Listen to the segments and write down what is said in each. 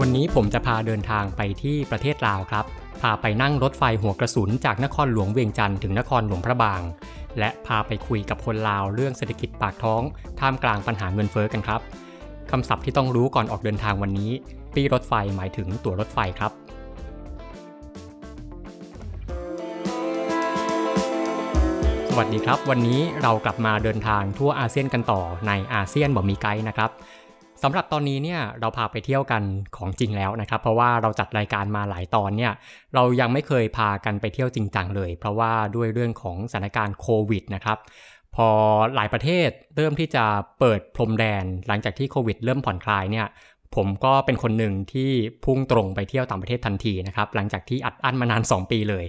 วันนี้ผมจะพาเดินทางไปที่ประเทศลาวครับ พาไปนั่งรถไฟหัวกระสุนจากนครหลวงเวียงจันทร์ถึงนครหลวงพระบาง และพาไปคุยกับคนลาวเรื่องเศรษฐกิจปากท้อง ท่ามกลางปัญหาเงินเฟ้อกันครับคำศัพท์ที่ต้องรู้ก่อนออกเดินทางวันนี้ ปีรถไฟหมายถึงตั๋วรถไฟครับสวัสดีครับ วันนี้เรากลับมาเดินทางทั่วอาเซียนกันต่อในอาเซียนบอกมีไกด์นะครับ สำหรับตอนนี้เนี่ยเราพาไปเที่ยวกันของจริงแล้วนะครับ เพราะว่าเราจัดรายการมาหลายตอนเนี่ยเรายังไม่เคยพากันไปเที่ยวจริงจังเลย เพราะว่าด้วยเรื่องของสถานการณ์โควิดนะครับพอหลายประเทศเริ่มที่จะเปิดพรมแดนหลังจากที่โควิดเริ่มผ่อนคลายเนี่ยผมก็เป็นคนหนึ่งที่พุ่งตรงไปเที่ยวต่างประเทศทันทีนะครับหลังจากที่อัดอั้นมานาน 2 ปีเลย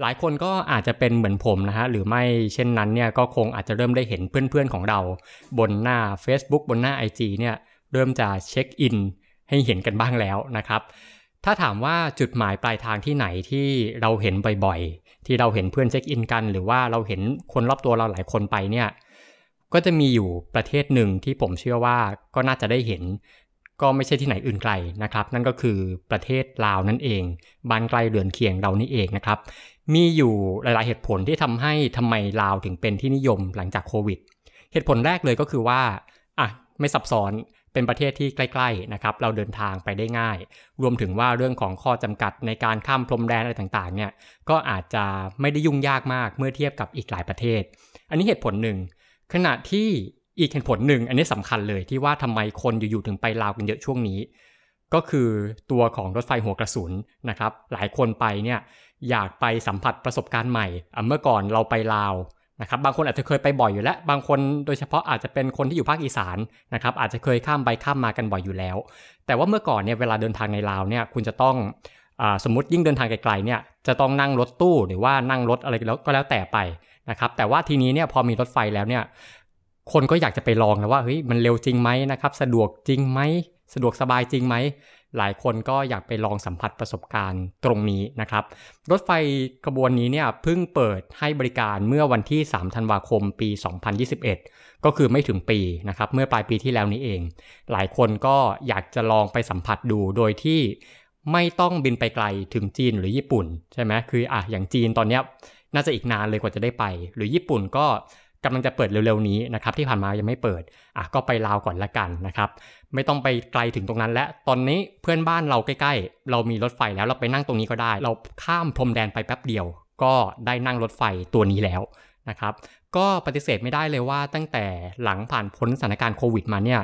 หลายคนก็อาจจะเป็นเหมือนผมนะฮะหรือไม่เช่นนั้นเนี่ยก็คงอาจจะเริ่มได้เห็นเพื่อนๆของเรา บนหน้า Facebook บนหน้า IG เนี่ย เริ่มจะเช็คอินให้เห็นกันบ้างแล้วนะครับ ถ้าถามว่าจุดหมายปลายทางที่ไหนที่เราเห็นบ่อยๆ ที่เราเห็นเพื่อนเช็คอินกัน หรือว่าเราเห็นคนรอบตัวเราหลายคนไปเนี่ย ก็จะมีอยู่ประเทศหนึ่งที่ผมเชื่อว่าก็น่าจะได้เห็น ก็ไม่ใช่ที่ไหนอื่นไกลนะครับ นั่นก็คือประเทศลาวนั่นเอง บ้านใกลเดือนเคียงเรานี่เองนะครับ มีอยู่หลายๆเหตุผลที่ทำให้ทำไมลาวถึงเป็นที่นิยมหลังจากโควิด เหตุผลแรกเลยก็คือว่าอะไม่ซับซ้อน เป็นประเทศที่ใกล้ ๆ นะครับ เราเดินทางไปได้ง่าย รวมถึงว่าเรื่องของข้อจำกัดในการข้ามพรมแดนอะไรต่างๆ เนี่ยก็อาจจะไม่ได้ยุ่งยากมากเมื่อเทียบกับอีกหลายประเทศ อันนี้เหตุผลหนึ่ง ขณะที่อีกเหตุผลหนึ่ง อันนี้สำคัญเลยที่ว่าทำไมคนอยู่ๆถึงไปลาวกันเยอะช่วงนี้ ก็คือตัวของรถไฟหัวกระสุนนะครับ หลายคนไปเนี่ยอยากไปสัมผัสประสบการณ์ใหม่เมื่อก่อนเราไปลาว นะครับบางคนอาจจะเคยไปบ่อยอยู่แล้ว บางคนโดยเฉพาะอาจจะเป็นคนที่อยู่ภาคอีสานนะครับอาจจะเคยข้ามไปข้ามมากันบ่อยอยู่แล้ว แต่ว่าเมื่อก่อนเนี่ยเวลาเดินทางในลาวเนี่ยคุณจะต้องอสมมติยิ่งเดินทางไกลๆเนี่ยจะต้องนั่งรถตู้หรือว่านั่งรถอะไรก็แล้วแต่ไปนะครับแต่ว่าทีนี้เนี่ยพอมีรถไฟแล้วเนี่ยคนก็อยากจะไปลองนะว่าเฮ้ยมันเร็วจริงไหมนะครับสะดวกจริงไหมสะดวกสบายจริงไหม หลายคนก็อยากไปลองสัมผัสประสบการณ์ตรงนี้นะครับ รถไฟขบวนนี้เนี่ยเพิ่งเปิดให้บริการเมื่อวันที่ 3 ธันวาคมปี 2021 ก็คือไม่ถึงปีนะครับ เมื่อปลายปีที่แล้วนี้เอง หลายคนก็อยากจะลองไปสัมผัสดูโดยที่ไม่ต้องบินไปไกลถึงจีนหรือญี่ปุ่นใช่ไหมคืออะอย่างจีนตอนนี้น่าจะอีกนานเลยกว่าจะได้ไป หรือญี่ปุ่นก็ กำลังจะเปิดเร็วๆนี้นะครับที่ผ่านมายังไม่เปิดอะก็ไปลาวก่อนละกันนะครับไม่ต้องไปไกลถึงตรงนั้นและตอนนี้เพื่อนบ้านเราใกล้ๆ เรามีรถไฟแล้วเราไปนั่งตรงนี้ก็ได้ เราข้ามพรมแดนไปแป๊บเดียว ก็ได้นั่งรถไฟตัวนี้แล้วนะครับก็ปฏิเสธไม่ได้เลยว่าตั้งแต่หลังผ่านพ้นสถานการณ์โควิดมาเนี่ย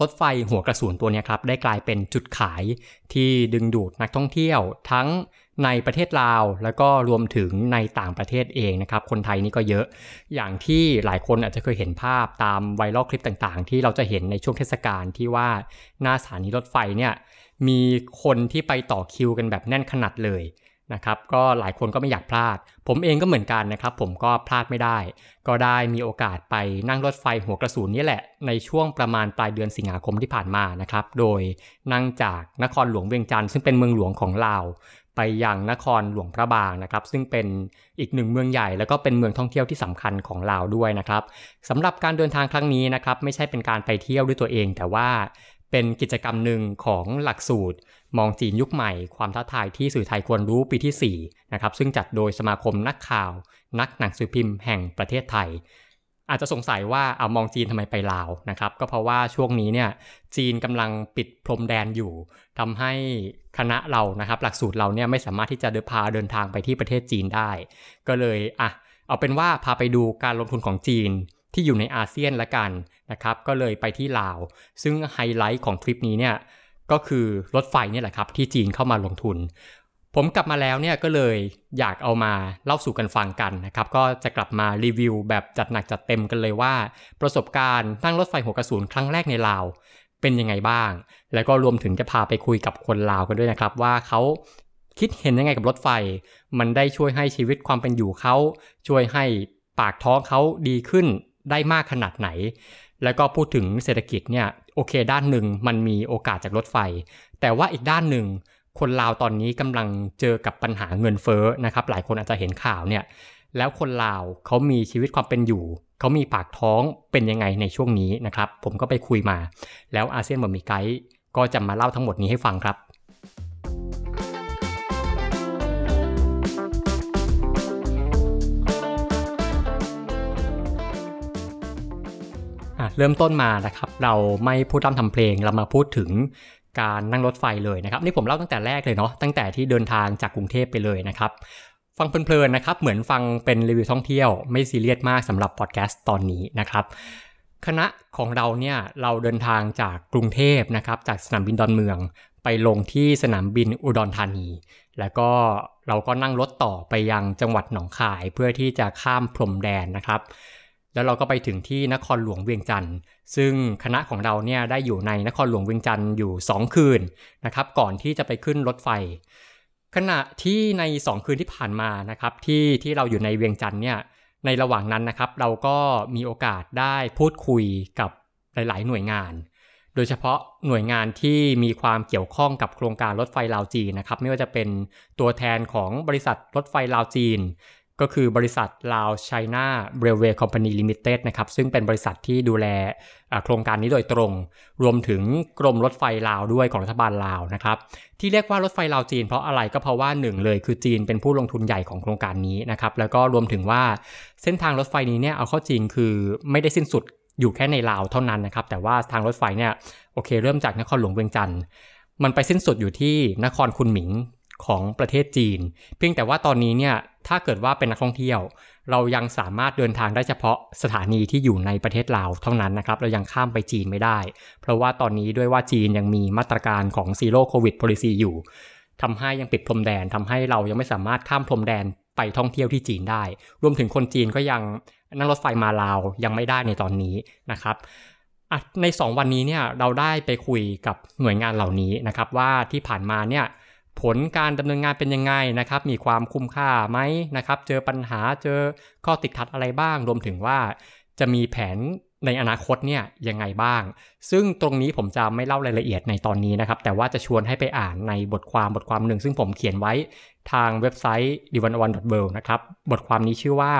รถไฟหัวกระสุนตัวนี้ครับได้กลายเป็นจุดขายที่ดึงดูดนักท่องเที่ยวทั้ง ในประเทศลาว แล้วก็รวมถึงในต่างประเทศเองนะครับ คนไทยนี่ก็เยอะ อย่างที่หลายคนอาจจะเคยเห็นภาพตามไวรัลคลิปต่างๆ ที่เราจะเห็นในช่วงเทศกาลที่ว่าหน้าสถานีรถไฟเนี่ยมีคนที่ไปต่อคิวกันแบบแน่นขนาดเลยนะครับก็หลายคนก็ไม่อยากพลาด ผมเองก็เหมือนกันนะครับ ผมก็พลาดไม่ได้ ก็ได้มีโอกาสไปนั่งรถไฟหัวกระสุนนี่แหละ ในช่วงประมาณปลายเดือนสิงหาคมที่ผ่านมานะครับ โดยนั่งจากนครหลวงเวียงจันทร์ซึ่งเป็นเมืองหลวงของลาว ไปยังนครหลวงพระบางนะครับ ซึ่งเป็นอีกหนึ่งเมืองใหญ่ แล้วก็เป็นเมืองท่องเที่ยวที่สำคัญของลาวด้วยนะครับสำหรับการเดินทางครั้งนี้นะครับ ไม่ใช่เป็นการไปเที่ยวด้วยตัวเอง แต่ว่าเป็นกิจกรรมหนึ่งของหลักสูตร มองจีนยุคใหม่ ความท้าทายที่สื่อไทยควรรู้ปีที่4นะครับซึ่งจัดโดยสมาคมนักข่าว นักหนังสือพิมพ์แห่งประเทศไทย อาจจะสงสัยว่าเอามองจีนทำไมไปลาวนะครับ ก็เพราะว่าช่วงนี้เนี่ยจีนกำลังปิดพรมแดนอยู่ทำให้คณะเรานะครับ หลักสูตรเราเนี่ยไม่สามารถที่จะเดินพาเดินทางไปที่ประเทศจีนได้ ก็เลยอะเอาเป็นว่าพาไปดูการลงทุนของจีนที่อยู่ในอาเซียนละกันนะครับ ก็เลยไปที่ลาว ซึ่งไฮไลท์ของทริปนี้เนี่ยก็คือรถไฟเนี่ยแหละครับที่จีนเข้ามาลงทุน ผมกลับมาแล้วเนี่ยก็เลยอยากเอามาเล่าสู่กันฟังกันนะครับ ก็จะกลับมารีวิวแบบจัดหนักจัดเต็มกันเลยว่า ประสบการณ์นั่งรถไฟหัวกระสุนครั้งแรกในลาวเป็นยังไงบ้าง แล้วก็รวมถึงจะพาไปคุยกับคนลาวกันด้วยนะครับ ว่าเขาคิดเห็นยังไงกับรถไฟ มันได้ช่วยให้ชีวิตความเป็นอยู่เขาช่วยให้ปากท้องเขาดีขึ้นได้มากขนาดไหน แล้วก็พูดถึงเศรษฐกิจเนี่ยโอเคด้านหนึ่งมันมีโอกาสจากรถไฟ แต่ว่าอีกด้านหนึ่ง คนลาวตอนนี้กำลังเจอกับปัญหาเงินเฟ้อนะครับ หลายคนอาจจะเห็นข่าวเนี่ย แล้วคนลาวเขามีชีวิตความเป็นอยู่ เขามีปากท้องเป็นยังไงในช่วงนี้นะครับ ผมก็ไปคุยมา แล้วอาเซียนบะมีไกด์ก็จะมาเล่าทั้งหมดนี้ให้ฟังครับเริ่มต้นมานะครับ เราไม่พูดร่ำทำเพลงเรามาพูดถึง การนั่งรถไฟเลยนะครับนี่ผมเล่าตั้งแต่แรกเลยเนาะตั้งแต่ที่เดินทางจากกรุงเทพไปเลยนะครับฟังเพลินๆนะครับเหมือนฟังเป็นรีวิวท่องเที่ยวไม่ซีเรียสมากสำหรับพอดแคสต์ตอนนี้นะครับคณะของเราเนี่ยเราเดินทางจากกรุงเทพนะครับจากสนามบินดอนเมือง ไปลงที่สนามบินอุดรธานี แล้วก็เราก็นั่งรถต่อไปยังจังหวัดหนองคายเพื่อที่จะข้ามพรมแดนนะครับ แล้วเราก็ไปถึงที่นครหลวงเวียงจันทร์ ซึ่งคณะของเราเนี่ยได้อยู่ในนครหลวงเวียงจันทร์อยู่ 2 คืนนะครับ ก่อนที่จะไปขึ้นรถไฟ ขณะที่ใน 2 คืนที่ผ่านมานะครับที่ที่เราอยู่ในเวียงจันทน์เนี่ยในระหว่างนั้นนะครับ เราก็มีโอกาสได้พูดคุยกับหลาย ๆ หน่วยงาน โดยเฉพาะหน่วยงานที่มีความเกี่ยวข้องกับโครงการรถไฟลาวจีนนะครับ ไม่ว่าจะเป็นตัวแทนของบริษัทรถไฟลาวจีน ก็คือบริษัท Lao China Railway Company Limited นะครับซึ่งเป็นบริษัทที่ดูแลโครงการนี้โดยตรง รวมถึงกรมรถไฟลาวด้วยของรัฐบาลลาวนะครับที่เรียกว่ารถไฟลาวจีนเพราะอะไรก็เพราะว่าหนึ่งเลยคือจีนเป็นผู้ลงทุนใหญ่ของโครงการนี้นะครับแล้วก็รวมถึงว่าเส้นทางรถไฟนี้เนี่ยเอาเข้าจริงคือไม่ได้สิ้นสุดอยู่แค่ในลาวเท่านั้นนะครับแต่ว่าทางรถไฟเนี่ยโอเค เริ่มจากนครหลวงเวียงจันทน์มันไปสิ้นสุดอยู่ที่นครคุนหมิง ของประเทศจีน เพียงแต่ว่าตอนนี้เนี่ยถ้าเกิดว่าเป็นนักท่องเที่ยว เรายังสามารถเดินทางได้เฉพาะสถานีที่อยู่ในประเทศลาวเท่านั้นนะครับ เรายังข้ามไปจีนไม่ได้ เพราะว่าตอนนี้ด้วยว่าจีนยังมีมาตรการของซีโร่โควิด policy อยู่ทำให้ยังปิดพรมแดนทำให้เรายังไม่สามารถข้ามพรมแดนไปท่องเที่ยวที่จีนได้ รวมถึงคนจีนก็ยังนั่งรถไฟมาลาวยังไม่ได้ในตอนนี้นะครับใน 2 วันนี้เนี่ยเราได้ไปคุยกับหน่วยงานเหล่านี้นะครับว่าที่ผ่านมาเนี่ย ผลการดำเนินงานเป็นยังไงนะครับ มีความคุ้มค่าไหมนะครับ เจอปัญหาเจอข้อติดขัดอะไรบ้าง รวมถึงว่าจะมีแผนในอนาคตเนี่ยยังไงบ้าง ซึ่งตรงนี้ผมจะไม่เล่ารายละเอียดในตอนนี้นะครับ แต่ว่าจะชวนให้ไปอ่านในบทความบทความหนึ่ง ซึ่งผมเขียนไว้ ทางเว็บไซต์ d 1 1 w o r l d นะครับ บทความนี้ชื่อว่า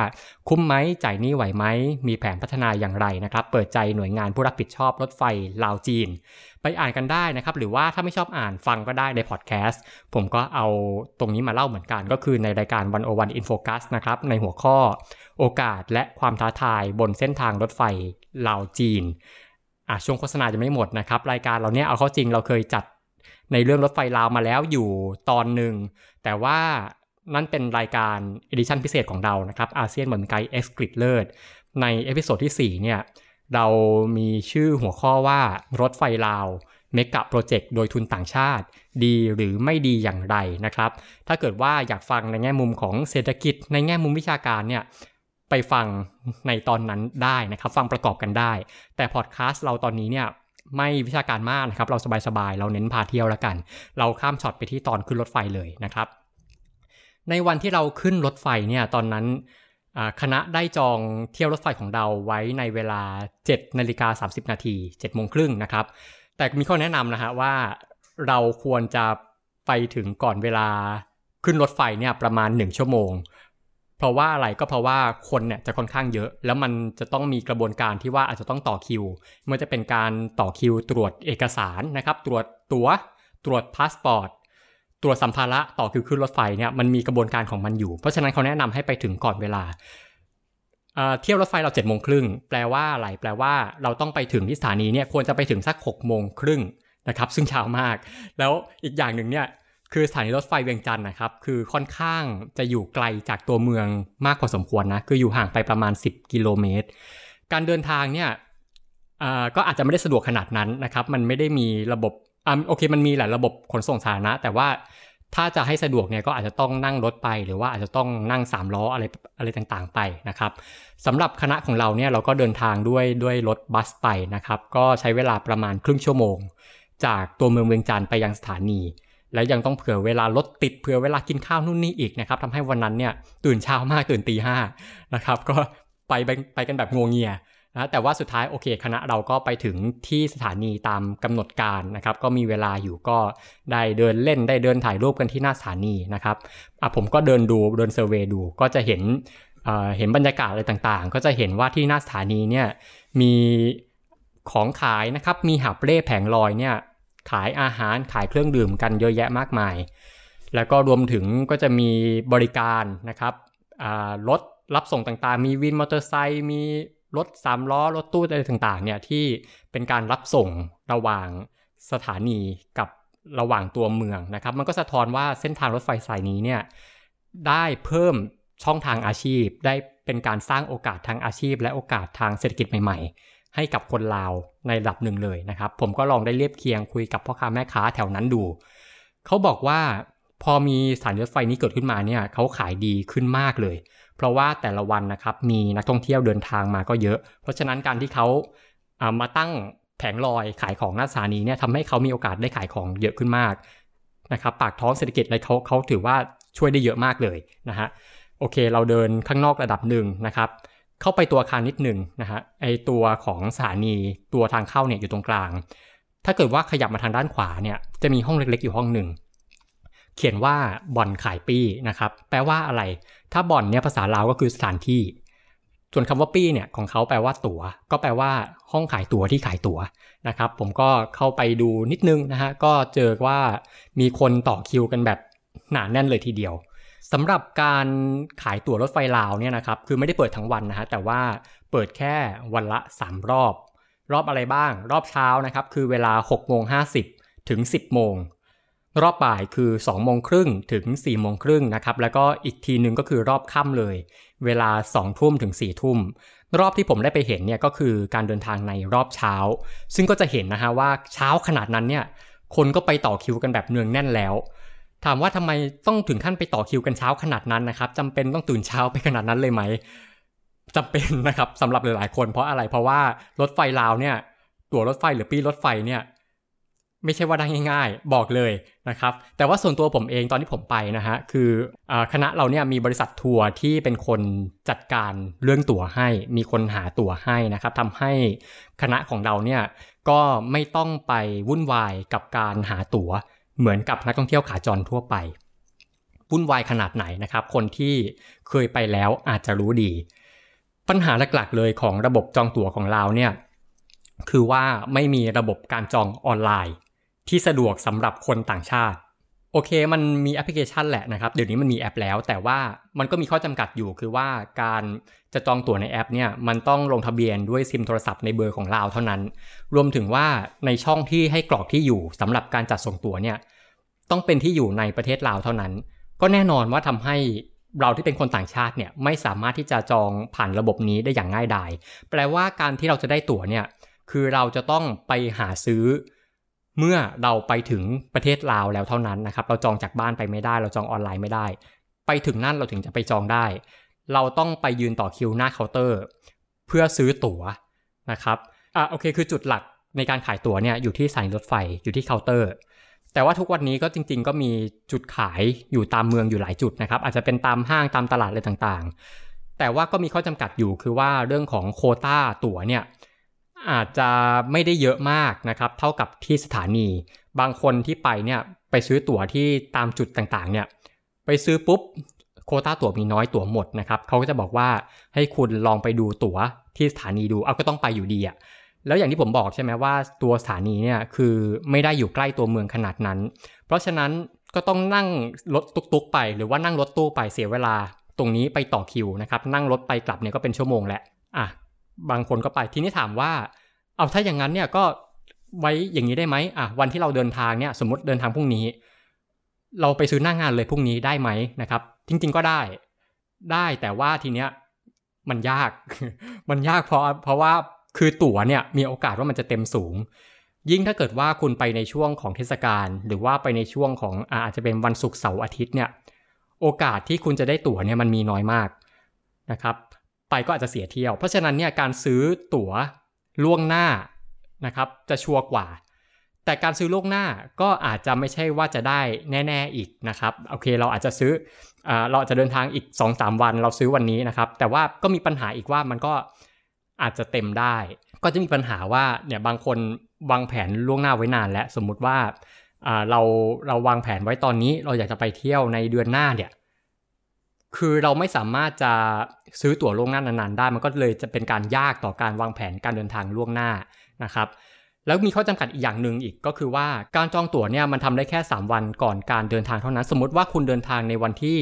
คุ้มไหมจ่ายหนี้ไหวไหม มีแผนพัฒนาอย่างไรนะครับ เปิดใจหน่วยงานผู้รับผิดชอบรถไฟลาวจีน ไปอ่านกันได้นะครับ หรือว่าถ้าไม่ชอบอ่านฟังก็ได้ในพอดแคสต์ ผมก็เอาตรงนี้มาเล่าเหมือนกัน ก็คือในรายการ One-O-One In Focus นะครับ ในหัวข้อ โอกาสและความท้าทายบนเส้นทางรถไฟลาวจีนอะช่วงโฆษณาจะไม่หมดนะครับ รายการเราเนี้ยเอาเข้าจริงเราเคยจัด ในเรื่องรถไฟลาวมาแล้วอยู่ตอนหนึ่ง แต่ว่านั่นเป็นรายการ edition พิเศษของเรานะครับอาเซียนเหมือนไกล X กริดเลิศใน episode ที่ 4 เนี่ย เรามีชื่อหัวข้อว่ารถไฟลาว mega project โดยทุนต่างชาติ ดีหรือไม่ดีอย่างไรนะครับ ถ้าเกิดว่าอยากฟังในแง่มุมของเศรษฐกิจ ในแง่มุมวิชาการเนี่ยไปฟังในตอนนั้นได้นะครับ ฟังประกอบกันได้ แต่พอดแคสต์เราตอนนี้เนี่ย ไม่วิชาการมากนะครับ เราสบายๆ เราเน้นพาเที่ยวแล้วกัน เราข้ามช็อตไปที่ตอนขึ้นรถไฟเลยนะครับ ในวันที่เราขึ้นรถไฟเนี่ยตอนนั้นคณะได้จองเที่ยวรถไฟของเราไว้ในเวลา 7นาฬิกา30 นาที7โมงครึ่งนะครับ แต่มีข้อแนะนำนะฮะว่าเราควรจะไปถึงก่อนเวลาขึ้นรถไฟเนี่ยประมาณ 1 ชั่วโมง เพราะว่าอะไรก็เพราะว่าคนเนี่ยจะค่อนข้างเยอะ แล้วมันจะต้องมีกระบวนการที่ว่าอาจจะต้องต่อคิวมันจะเป็นการต่อคิว ตรวจเอกสารนะครับ ตรวจตั๋ว ตรวจพาสปอร์ตตรวจสัมภาระต่อคิวขึ้นรถไฟเนี่ยมันมีกระบวนการของมันอยู่ เพราะฉะนั้นเขาแนะนำให้ไปถึงก่อนเวลาเที่ยวรถไฟเราเจ็ดโมงครึ่งแปลว่าอะไรแปลว่าเราต้องไปถึงที่สถานีเนี่ยควรจะไปถึงสักหกโมงครึ่งนะครับซึ่งเช้ามาก แล้วอีกอย่างหนึ่งเนี่ย คือสถานีรถไฟเวียงจันทน์นะครับ คือค่อนข้างจะอยู่ไกลจากตัวเมืองมากพอสมควรนะ คืออยู่ห่างไปประมาณ 10 กิโลเมตร การเดินทางเนี่ยก็อาจจะไม่ได้สะดวกขนาดนั้นนะครับ มันไม่ได้มีระบบอ่าโอเค มันมีหลายระบบขนส่งสาธารณะ แต่ว่าถ้าจะให้สะดวกเนี่ยก็อาจจะต้องนั่งรถไป หรือว่าอาจจะต้องนั่ง3ล้ออะไรอะไรต่างๆไปนะครับสำหรับคณะของเราเนี่ยเราก็เดินทางด้วยด้วยรถบัสไปนะครับ ก็ใช้เวลาประมาณครึ่งชั่วโมง จากตัวเมืองเวียงจันทร์ไปยังสถานี และยังต้องเผื่อเวลารถติดเผื่อเวลากินข้าวนู่นนี่อีกนะครับทำให้วันนั้นเนี่ยตื่นเช้ามากตื่นตีห้านะครับก็ไปไปกันแบบงงเงียนะแต่ว่าสุดท้ายโอเคคณะเราก็ไปถึงที่สถานีตามกำหนดการนะครับ ก็มีเวลาอยู่ก็ได้เดินเล่นได้เดินถ่ายรูปกันที่หน้าสถานีนะครับอะผมก็เดินดูเดินเซอร์เวยดูก็จะเห็นเห็นบรรยากาศอะไรต่างๆ ก็จะเห็นว่าที่หน้าสถานีเนี่ยมีของขายนะครับมีหาบเร่แผงลอยเนี่ย ขายอาหารขายเครื่องดื่มกันเยอะแยะมากมาย แล้วก็รวมถึงก็จะมีบริการนะครับรถรับส่งต่างๆ มีวินมอเตอร์ไซค์มีรถสามล้อรถตู้อะไรต่างๆเนี่ยที่เป็นการรับส่งระหว่างสถานีกับระหว่างตัวเมืองนะครับ มันก็สะท้อนว่าเส้นทางรถไฟสายนี้เนี่ยได้เพิ่มช่องทางอาชีพ ได้เป็นการสร้างโอกาสทางอาชีพ และโอกาสทางเศรษฐกิจใหม่ๆ ให้กับคนลาวในระดับหนึ่งเลยนะครับ ผมก็ลองได้เรียบเคียงคุยกับพ่อค้าแม่ค้าแถวนั้นดู เขาบอกว่าพอมีสถานีรถไฟนี้เกิดขึ้นมาเนี่ยเขาขายดีขึ้นมากเลย เพราะว่าแต่ละวันนะครับมีนักท่องเที่ยวเดินทางมาก็เยอะ เพราะฉะนั้นการที่เขาามาตั้งแผงลอยขายของหน้าสถานีเนี่ยทำให้เขามีโอกาสได้ขายของเยอะขึ้นมากนะครับปากท้องเศรษฐกิจอะไรเขาเขาถือว่าช่วยได้เยอะมากเลยนะฮะโอเค เราเดินข้างนอกระดับหนึ่งนะครับ เข้าไปตัวอาคารนิดหนึ่งนะฮะไอตัวของสถานีตัวทางเข้าเนี่ยอยู่ตรงกลาง ถ้าเกิดว่าขยับมาทางด้านขวาเนี่ยจะมีห้องเล็กๆอยู่ห้องหนึ่งเขียนว่าบ่อนขายปี้นะครับแปลว่าอะไร ถ้าบ่อนเนี่ยภาษาลาวก็คือสถานที่ ส่วนคำว่าปี้เนี่ยของเขาแปลว่าตัว๋ว ก็แปลว่าห้องขายตั๋วที่ขายตั๋วนะครับ ผมก็เข้าไปดูนิดนึงนะฮะก็เจอว่ามีคนต่อคิวกันแบบหนาแน่นเลยทีเดียว สำหรับการขายตั๋วรถไฟลาวเนี่ยนะครับคือไม่ได้เปิดทั้งวันนะฮะแต่ว่าเปิดแค่วันละ 3 รอบ รอบอะไรบ้าง รอบเช้านะครับคือเวลา6โมง50 ถึง 10 โมง รอบบ่ายคือ2โมงครึ่งถึง4โมงครึ่งนะครับแล้วก็อีกทีหนึ่งก็คือรอบค่ำเลย เวลา2ทุ่มถึง4ทุ่ม รอบที่ผมได้ไปเห็นเนี่ยก็คือการเดินทางในรอบเช้า ซึ่งก็จะเห็นนะฮะว่าเช้าขนาดนั้นเนี่ยคนก็ไปต่อคิวกันแบบเนืองแน่นแล้ว ถามว่าทำไมต้องถึงขั้นไปต่อคิวกันเช้าขนาดนั้นนะครับจำเป็นต้องตื่นเช้าไปขนาดนั้นเลยไหมจำเป็นนะครับสำหรับหลายๆคน เพราะอะไรเพราะว่ารถไฟลาวเนี่ยตั๋วรถไฟหรือปีรถไฟเนี่ยไม่ใช่ว่าได้ง่าย ๆ บอกเลยนะครับ แต่ว่าส่วนตัวผมเองตอนที่ผมไปนะฮะ คืออคณะเราเนี่ยมีบริษัททัวร์ที่เป็นคนจัดการเรื่องตั๋วให้ มีคนหาตั๋วให้นะครับทำให้คณะของเราเนี่ยก็ไม่ต้องไปวุ่นวายกับการหาตั๋ว เหมือนกับนักท่องเที่ยวขาจรทั่วไปวุ่นวายขนาดไหนนะครับ คนที่เคยไปแล้วอาจจะรู้ดี ปัญหาหลักๆเลยของระบบจองตั๋วของเราเนี่ยคือว่าไม่มีระบบการจองออนไลน์ ที่สะดวกสำหรับคนต่างชาติ โอเค มันมีแอปพลิเคชันแหละนะครับ เดี๋ยวนี้มันมีแอปแล้ว แต่ว่ามันก็มีข้อจำกัดอยู่คือว่าการจะจองตั๋วในแอปเนี่ย มันต้องลงทะเบียนด้วยซิมโทรศัพท์ในเบอร์ของเราเท่านั้น รวมถึงว่าในช่องที่ให้กรอกที่อยู่สำหรับการจัดส่งตั๋วเนี่ย ต้องเป็นที่อยู่ในประเทศลาวเท่านั้น ก็แน่นอนว่าทำให้เราที่เป็นคนต่างชาติเนี่ยไม่สามารถที่จะจองผ่านระบบนี้ได้อย่างง่ายดาย แปลว่าการที่เราจะได้ตั๋วเนี่ย คือเราจะต้องไปหาซื้อ เมื่อเราไปถึงประเทศลาวแล้วเท่านั้นนะครับ เราจองจากบ้านไปไม่ได้ เราจองออนไลน์ไม่ได้ ไปถึงนั่นเราถึงจะไปจองได้ เราต้องไปยืนต่อคิวหน้าเคาน์เตอร์ เพื่อซื้อตั๋วนะครับอะโอเค คือจุดหลักในการขายตั๋วเนี่ยอยู่ที่สานีรถไฟอยู่ที่เคาน์เตอร์ แต่ว่าทุกวันนี้ก็จริง ๆ ก็มีจุดขายอยู่ตามเมืองอยู่หลายจุดนะครับ อาจจะเป็นตามห้างตามตลาดอะไรต่างๆ แต่ว่าก็มีข้อจำกัดอยู่คือว่าเรื่องของโคต้าตั๋วเนี่ย อาจจะไม่ได้เยอะมากนะครับ เท่ากับที่สถานี บางคนที่ไปเนี่ยไปซื้อตั๋วที่ตามจุดต่างๆ เนี่ยไปซื้อปุ๊บโคต้าตั๋วมีน้อยตั๋วหมดนะครับเขาก็จะบอกว่าให้คุณลองไปดูตั๋วที่สถานีดูเอาก็ต้องไปอยู่ดีอะแล้วอย่างที่ผมบอกใช่ไหมว่าตัวสถานีเนี่ยคือไม่ได้อยู่ใกล้ตัวเมืองขนาดนั้น เพราะฉะนั้นก็ต้องนั่งรถตุกๆไป หรือว่านั่งรถตู้ไปเสียเวลา ตรงนี้ไปต่อคิวนะครับนั่งรถไปกลับเนี่ยก็เป็นชั่วโมงแหละอะ บางคนก็ไปทีนี้ถามว่า เอาถ้าอย่างนั้นเนี่ยก็ไว้อย่างนี้ได้ไหมอะวันที่เราเดินทางเนี่ยสมมติเดินทางพรุ่งนี้ เราไปซื้อหน้างงานเลยพรุ่งนี้ได้ไหมนะครับ จริง ๆ ก็ได้ ได้แต่ว่าทีเนี้ยมันยาก มันยากเพราะเพราะว่าคือตั๋วเนี่ยมีโอกาสว่ามันจะเต็มสูง ยิ่งถ้าเกิดว่าคุณไปในช่วงของเทศกาลหรือว่าไปในช่วงของอาจจะเป็นวันศุกร์เสาร์อาทิตย์เนี่ยโอกาสที่คุณจะได้ตั๋วเนี่ยมันมีน้อยมากนะครับ ไปก็อาจจะเสียเที่ยว เพราะฉะนั้นเนี่ยการซื้อตั๋วล่วงหน้านะครับจะชัวร์กว่า แต่การซื้อล่วงหน้าก็อาจจะไม่ใช่ว่าจะได้แน่ ๆอีกนะครับโอเคเราอาจจะซื้ออเราจะเดินทางอีก 2-3 วันเราซื้อวันนี้นะครับ แต่ว่าก็มีปัญหาอีกว่ามันก็อาจจะเต็มได้ ก็จะมีปัญหาว่าเนี่ยบางคนวางแผนล่วงหน้าไว้นาน แล้วสมมุติว่าเราเราวางแผนไว้ตอนนี้เราอยากจะไปเที่ยวในเดือนหน้าเนี่ย คือเราไม่สามารถจะซื้อตั๋วล่วงหน้านานๆได้ มันก็เลยจะเป็นการยากต่อการวางแผนการเดินทางล่วงหน้านะครับแล้วมีข้อจำกัดอีกอย่างหนึ่งอีกก็คือว่าการจองตั๋วเนี่ยมันทำได้แค่ 3 วันก่อนการเดินทางเท่านั้น สมมติว่าคุณเดินทางในวันที่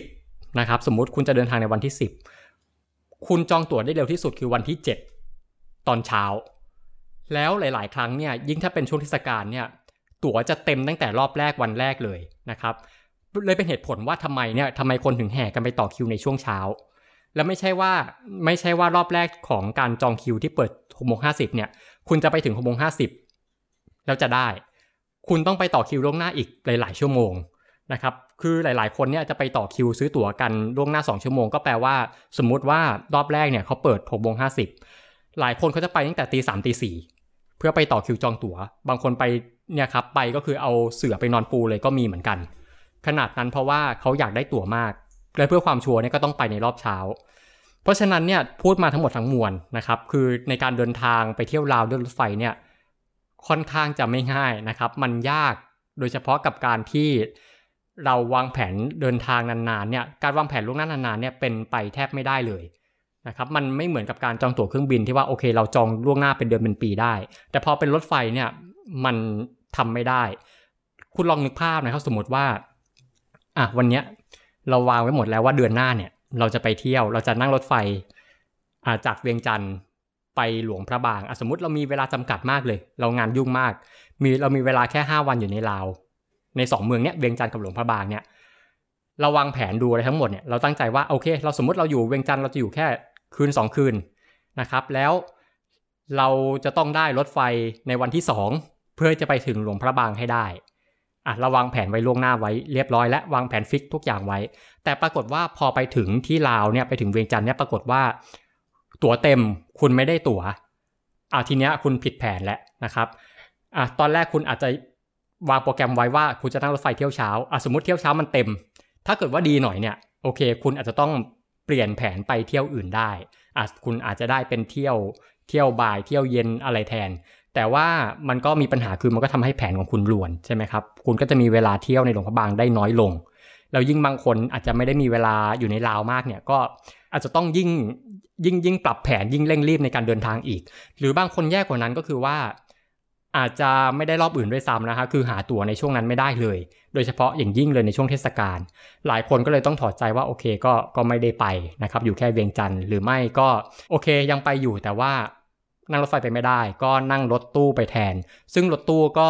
10นะครับสมมติคุณจะเดินทางในวันที่ 10 คุณจองตั๋วได้เร็วที่สุดคือวันที่ 7 ตอนเช้า แล้วหลาย ๆ ครั้งเนี่ยยิ่งถ้าเป็นช่วงเทศกาลเนี่ยตั๋วจะเต็มตั้งแต่รอบแรกวันแรกเลยนะครับ เลยเป็นเหตุผลว่าทำไมเนี่ยทำไมคนถึงแห่กันไปต่อคิวในช่วงเช้า แล้วไม่ใช่ว่าไม่ใช่ว่ารอบแรกของการจองคิวที่เปิดหกโมงห้าสิบเนี่ย คุณจะไปถึงหกโมงห้าสิบแล้วจะได้ คุณต้องไปต่อคิวล่วงหน้าอีกหลาย ๆ ชั่วโมงนะครับ คือหลาย ๆ คนเนี่ยจะไปต่อคิวซื้อตั๋วกันล่วงหน้า 2 ชั่วโมง ก็แปลว่า สมมุติว่ารอบแรกเนี่ยเขาเปิด6โมงห้หลายคนเขาจะไปตั้งแต่ตีสามตีสี่เพื่อไปต่อคิวจองตั๋ว บางคนไปเนี่ยครับไปก็คือเอาเสือไปนอนปูเลยก็มีเหมือนกัน ขนาดนั้นเพราะว่าเขาอยากได้ตั๋วมาก และเพื่อความชัวร์เนี่ยก็ต้องไปในรอบเช้า เพราะฉะนั้นเนี่ยพูดมาทั้งหมดทั้งมวลนะครับ คือในการเดินทางไปเที่ยวลาวด้วยรถไฟเนี่ยค่อนข้างจะไม่ง่ายนะครับ มันยากโดยเฉพาะกับการที่เราวางแผนเดินทางนานๆเนี่ย การวางแผนล่วงหน้านานๆเนี่ยเป็นไปแทบไม่ได้เลยนะครับ มันไม่เหมือนกับการจองตั๋วเครื่องบินที่ว่าโอเค เราจองล่วงหน้าเป็นเดือนเป็นปีได้ แต่พอเป็นรถไฟเนี่ยมันทำไม่ได้ คุณลองนึกภาพนะครับ สมมติว่า อะวันเนี้ยเราวางไว้หมดแล้วว่าเดือนหน้าเนี่ย เราจะไปเที่ยวเราจะนั่งรถไฟอ่าจากเวียงจันทร์ไปหลวงพระบางอะสมมติเรามีเวลาจำกัดมากเลย เรางานยุ่งมาก มีเรามีเวลาแค่ 5 วันอยู่ในลาวใน 2 เมืองเนี้ยเวียงจันทร์กับหลวงพระบางเนี่ยเราวางแผนดูอะไรทั้งหมดเนี่ยเราตั้งใจว่าโอเค เราสมมติเราอยู่เวียงจันทร์เราจะอยู่แค่คืน 2 คืนนะครับ แล้วเราจะต้องได้รถไฟในวันที่ 2 เพื่อจะไปถึงหลวงพระบางให้ได้ อะเราวางแผนไว้ล่วงหน้าไว้เรียบร้อยและวางแผนฟิกทุกอย่างไว้ แต่ปรากฏว่าพอไปถึงที่ลาวเนี่ยไปถึงเวียงจันทร์เนี่ยปรากฏว่า ตั๋วเต็มคุณไม่ได้ตั๋วอะทีเนี้ยคุณผิดแผนแล้วนะครับอะตอนแรกคุณอาจจะวางโปรแกรมไว้ว่าคุณจะนั่งรถไฟเที่ยวเช้าอะสมมติเที่ยวเช้ามันเต็ม ถ้าเกิดว่าดีหน่อยเนี่ยโอเค คุณอาจจะต้องเปลี่ยนแผนไปเที่ยวอื่นได้อะคุณอาจจะได้เป็นเที่ยวเที่ยวบ่ายเที่ยวเย็นอะไรแทน แต่ว่ามันก็มีปัญหาคือมันก็ทำให้แผนของคุณลวนใช่ไหมครับ คุณก็จะมีเวลาเที่ยวในหลวงพระบางได้น้อยลง แล้วยิ่งบางคนอาจจะไม่ได้มีเวลาอยู่ในลาวมากเนี่ยก็อาจจะต้องยิ่งยิ่งยิ่งปรับแผนยิ่งเร่งรีบในการเดินทางอีก หรือบางคนแย่กว่านั้นก็คือว่า อาจจะไม่ได้รอบอื่นด้วยซ้ำนะคะคือหาตั๋วในช่วงนั้นไม่ได้เลย โดยเฉพาะอย่างยิ่งเลยในช่วงเทศกาลหลายคนก็เลยต้องถอดใจว่าโอเคก็ก็ไม่ได้ไปนะครับอยู่แค่เวียงจันทร์หรือไม่ก็โอเคยังไปอยู่แต่ว่า นั่งรถไฟไปไม่ได้ ก็นั่งรถตู้ไปแทน ซึ่งรถตู้ก็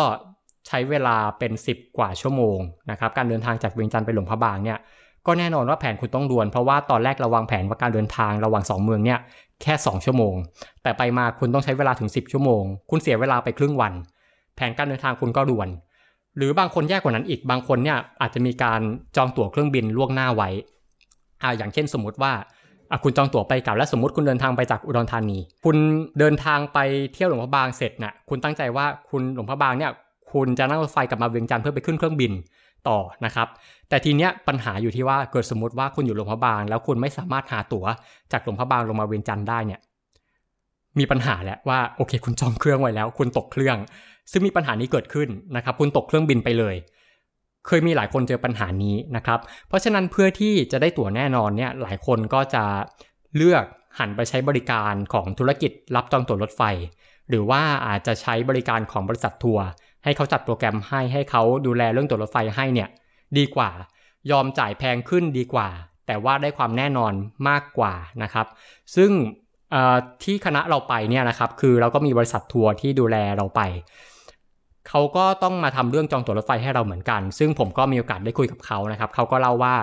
ใช้เวลาเป็น 10 กว่าชั่วโมงนะครับการเดินทางจากเวียงจันทร์ไปหลวงพระบางเนี่ยก็แน่นอนว่าแผนคุณต้องด่วน เพราะว่าตอนแรกเราวางแผนว่าการเดินทางระหว่าง 2 เมืองเนี่ยแค่ 2 ชั่วโมง แต่ไปมาคุณต้องใช้เวลาถึง 10 ชั่วโมง คุณเสียเวลาไปครึ่งวัน แผนการเดินทางคุณก็ด่วน หรือบางคนแย่กว่านั้นอีกบางคนเนี่ยอาจจะมีการจองตั๋วเครื่องบินล่วงหน้าไว้อ่าอย่างเช่นสมมุติว่า อะคุณจองตั๋วไปกลับแล้วสมมติคุณเดินทางไปจากอุดรธานี คุณเดินทางไปเที่ยวหลวงพระบางเสร็จนะ่ะคุณตั้งใจว่าคุณหลวงพระบางเนี่ยคุณจะนั่งรถไฟกลับมาเวียงจันทร์เพื่อไปขึ้นเครื่องบินต่อนะครับ แต่ทีเนี้ยปัญหาอยู่ที่ว่าเกิดสมมติว่าคุณอยู่หลวงพระบาง แล้วคุณไม่สามารถหาตั๋วจากหลวงพระบางลงมาเวียงจันทร์ได้เนี่ยมีปัญหาแหล้วว่าโอเค คุณจองเครื่องไว้แล้ว คุณตกเครื่อง ซึ่งมีปัญหานี้เกิดขึ้นนะครับ คุณตกเครื่องบินไปเลย เคยมีหลายคนเจอปัญหานี้นะครับ เพราะฉะนั้นเพื่อที่จะได้ตั๋วแน่นอนเนี่ยหลายคนก็จะเลือกหันไปใช้บริการของธุรกิจรับจองตั๋วรถไฟ หรือว่าอาจจะใช้บริการของบริษัททัวร์ให้เขาจัดโปรแกรมให้ให้เขาดูแลเรื่องตั๋วรถไฟให้เนี่ยดีกว่า ยอมจ่ายแพงขึ้นดีกว่า แต่ว่าได้ความแน่นอนมากกว่านะครับ ซึ่งที่คณะเราไปเนี่ยนะครับคือเราก็มีบริษัททัวร์ที่ดูแลเราไป เขาก็ต้องมาทำเรื่องจองตั๋วรถไฟให้เราเหมือนกัน ซึ่งผมก็มีโอกาสได้คุยกับเขานะครับเขาก็เล่าว่า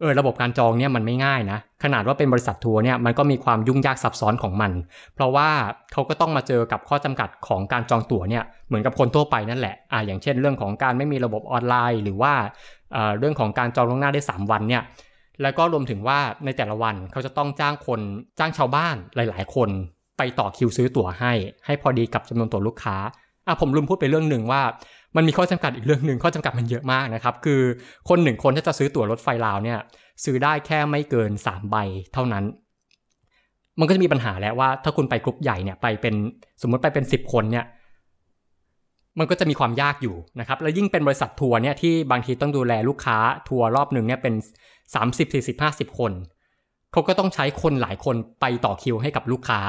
เออระบบการจองเนี่ยมันไม่ง่ายนะ ขนาดว่าเป็นบริษัททัวร์เนี่ยมันก็มีความยุ่งยากซับซ้อนของมัน เพราะว่าเขาก็ต้องมาเจอกับข้อจำกัดของการจองตั๋วเนี่ยเหมือนกับคนทั่วไปนั่นแหละอ่าอย่างเช่น เรื่องของการไม่มีระบบออนไลน์ หรือว่าเรื่องของการจองล่วงหน้าได้ 3 วันเนี่ยแล้วก็รวมถึงว่าในแต่ละวันเขาจะต้องจ้างคนจ้างชาวบ้านหลาย ๆ คนไปต่อคิวซื้อตั๋วให้ ให้พอดีกับจำนวนตั๋วลูกค้า อะผมลืมพูดไปเรื่องหนึ่งว่า มันมีข้อจำกัดอีกเรื่องหนึ่งข้อจำกัดมันเยอะมากนะครับ คือคนหนึ่งคนที่จะซื้อตั๋วรถไฟลาวเนี่ย ซื้อได้แค่ไม่เกิน 3 ใบเท่านั้น มันก็จะมีปัญหาแล้วว่า ถ้าคุณไปกลุ่มใหญ่เนี่ยไปเป็นสมมติไปเป็น 10 คนเนี่ยมันก็จะมีความยากอยู่นะครับ แล้วยิ่งเป็นบริษัททัวร์เนี่ยที่บางทีต้องดูแลลูกค้าทัวร์รอบหนึ่งเนี่ยเป็น 30 40 50 คน เขาก็ต้องใช้คนหลายคนไปต่อคิวให้กับลูกค้า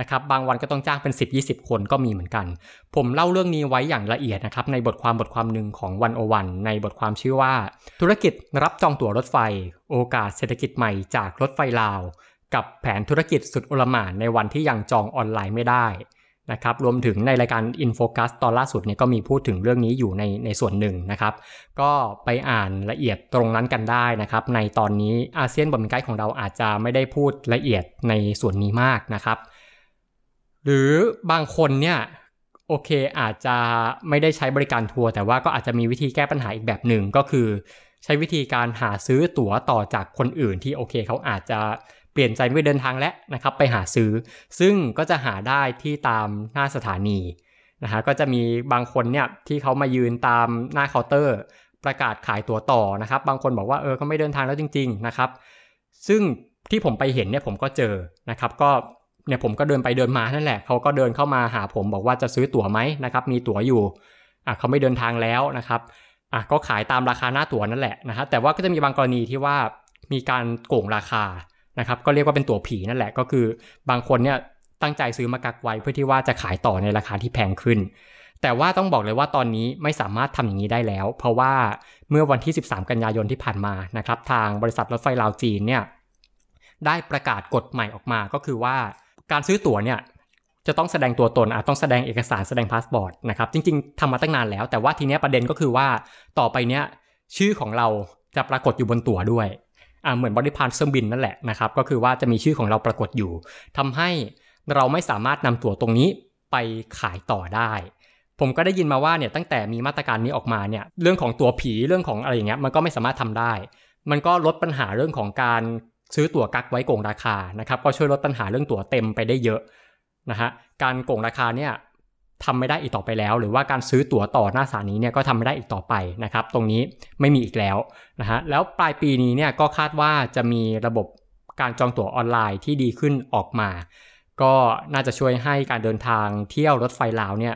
นะครับบางวันก็ต้องจ้างเป็น 10-20 คนก็มีเหมือนกัน ผมเล่าเรื่องนี้ไว้อย่างละเอียดนะครับในบทความบทความหนึ่งของวันโอวันในบทความชื่อว่า ธุรกิจรับจองตั๋วรถไฟ โอกาสเศรษฐกิจใหม่จากรถไฟลาว กับแผนธุรกิจสุดโอลหม่านในวันที่ยังจองออนไลน์ไม่ได้นะครับรวมถึงในรายการ InFocus ตอนล่าสุดเนี่ยก็มีพูดถึงเรื่องนี้อยู่ในในส่วนหนึ่งนะครับ ก็ไปอ่านละเอียดตรงนั้นกันได้นะครับ ในตอนนี้อาเซียนบอมไกด์ของเราอาจจะไม่ได้พูดละเอียดในส่วนนี้มากนะครับ หรือบางคนเนี่ยโอเคอาจจะไม่ได้ใช้บริการทัวร์แต่ว่าก็อาจจะมีวิธีแก้ปัญหาอีกแบบหนึ่งก็คือ ใช้วิธีการหาซื้อตั๋วต่อจากคนอื่นที่โอเคเขาอาจจะเปลี่ยนใจไม่เดินทางแล้วนะครับไปหาซื้อ ซึ่งก็จะหาได้ที่ตามหน้าสถานีนะฮะก็จะมีบางคนเนี่ยที่เขามายืนตามหน้าเคาน์เตอร์ ประกาศขายตั๋วต่อนะครับ บางคนบอกว่าเออเขาไม่เดินทางแล้วจริง ๆนะครับ ซึ่งที่ผมไปเห็นเนี่ยผมก็เจอนะครับ ก็ เนี่ยผมก็เดินไปเดินมานั่นแหละเขาก็เดินเข้ามาหาผมบอกว่าจะซื้อตั๋วไหมนะครับมีตั๋วอยู่อะเขาไม่เดินทางแล้วนะครับอะก็ขายตามราคาหน้าตั๋วนั่นแหละนะฮะแต่ว่าก็จะมีบางกรณีที่ว่ามีการโกงราคานะครับก็เรียกว่าเป็นตั๋วผีนั่นแหละก็คือบางคนเนี่ยตั้งใจซื้อมากักไว้เพื่อที่ว่าจะขายต่อในราคาที่แพงขึ้น แต่ว่าต้องบอกเลยว่าตอนนี้ไม่สามารถทำอย่างนี้ได้แล้ว เพราะว่าเมื่อวันที่ 13 กันยายนที่ผ่านมานะครับทางบริษัทรถไฟลาวจีนเนี่ยได้ประกาศกฎใหม่ออกมาก็คือว่า การซื้อตั๋วเนี่ยจะต้องแสดงตัวตนอะต้องแสดงเอกสารแสดงพาสปอร์ตนะครับจริงๆทำมาตั้งนานแล้ว แต่ว่าทีเนี้ยประเด็นก็คือว่าต่อไปเนี้ยชื่อของเราจะปรากฏอยู่บนตั๋วด้วยอ่าเหมือนบริพารเครื่องบินนั่นแหละนะครับก็คือว่าจะมีชื่อของเราปรากฏอยู่ทำให้เราไม่สามารถนำตั๋วตรงนี้ไปขายต่อได้ ผมก็ได้ยินมาว่าเนี่ยตั้งแต่มีมาตรการนี้ออกมาเนี่ยเรื่องของตัวผีเรื่องของอะไรอย่างเงี้ยมันก็ไม่สามารถทำได้ มันก็ลดปัญหาเรื่องของการ ซื้อตั๋วกักไว้โกงราคานะครับก็ช่วยลดปัญหาเรื่องตั๋วเต็มไปได้เยอะนะฮะการโกงราคาเนี่ยทำไม่ได้อีกต่อไปแล้ว หรือว่าการซื้อตั๋วต่อหน้าสถานีเนี่ยก็ทำไม่ได้อีกต่อไปนะครับ ตรงนี้ไม่มีอีกแล้วนะฮะแล้วปลายปีนี้เนี่ยก็คาดว่าจะมีระบบการจองตั๋วออนไลน์ที่ดีขึ้นออกมา ก็น่าจะช่วยให้การเดินทางเที่ยวรถไฟลาวเนี่ย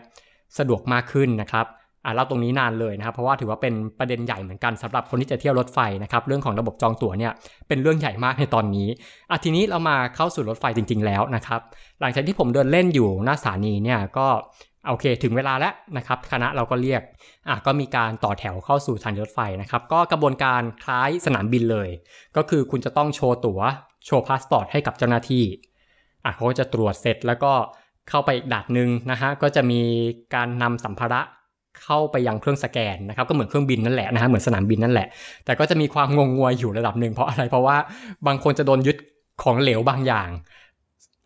สะดวกมากขึ้นนะครับ อ่าเล่าตรงนี้นานเลยนะครับ เพราะว่าถือว่าเป็นประเด็นใหญ่เหมือนกันสำหรับคนที่จะเที่ยวรถไฟนะครับเรื่องของระบบจองตั๋วเนี่ยเป็นเรื่องใหญ่มากในตอนนี้อะทีนี้เรามาเข้าสู่รถไฟจริง ๆ แล้วนะครับ หลังจากที่ผมเดินเล่นอยู่หน้าสถานีเนี่ยก็โอเค ถึงเวลาแล้วนะครับ คณะเราก็เรียกอะก็มีการต่อแถวเข้าสู่สถานีรถไฟนะครับ ก็กระบวนการคล้ายสนามบินเลย ก็คือคุณจะต้องโชว์ตั๋วโชว์พาสปอร์ตให้กับเจ้าหน้าที่อะเขาก็จะตรวจเสร็จแล้วก็เข้าไปอีกด่านหนึ่งนะฮะก็จะมีการนำสัมภาระ เข้าไปยังเครื่องสแกนนะครับก็เหมือนเครื่องบินนั่นแหละนะฮะเหมือนสนามบินนั่นแหละ แต่ก็จะมีความงงงวยอยู่ระดับหนึ่งเพราะอะไรเพราะว่าบางคนจะโดนยึดของเหลวบางอย่าง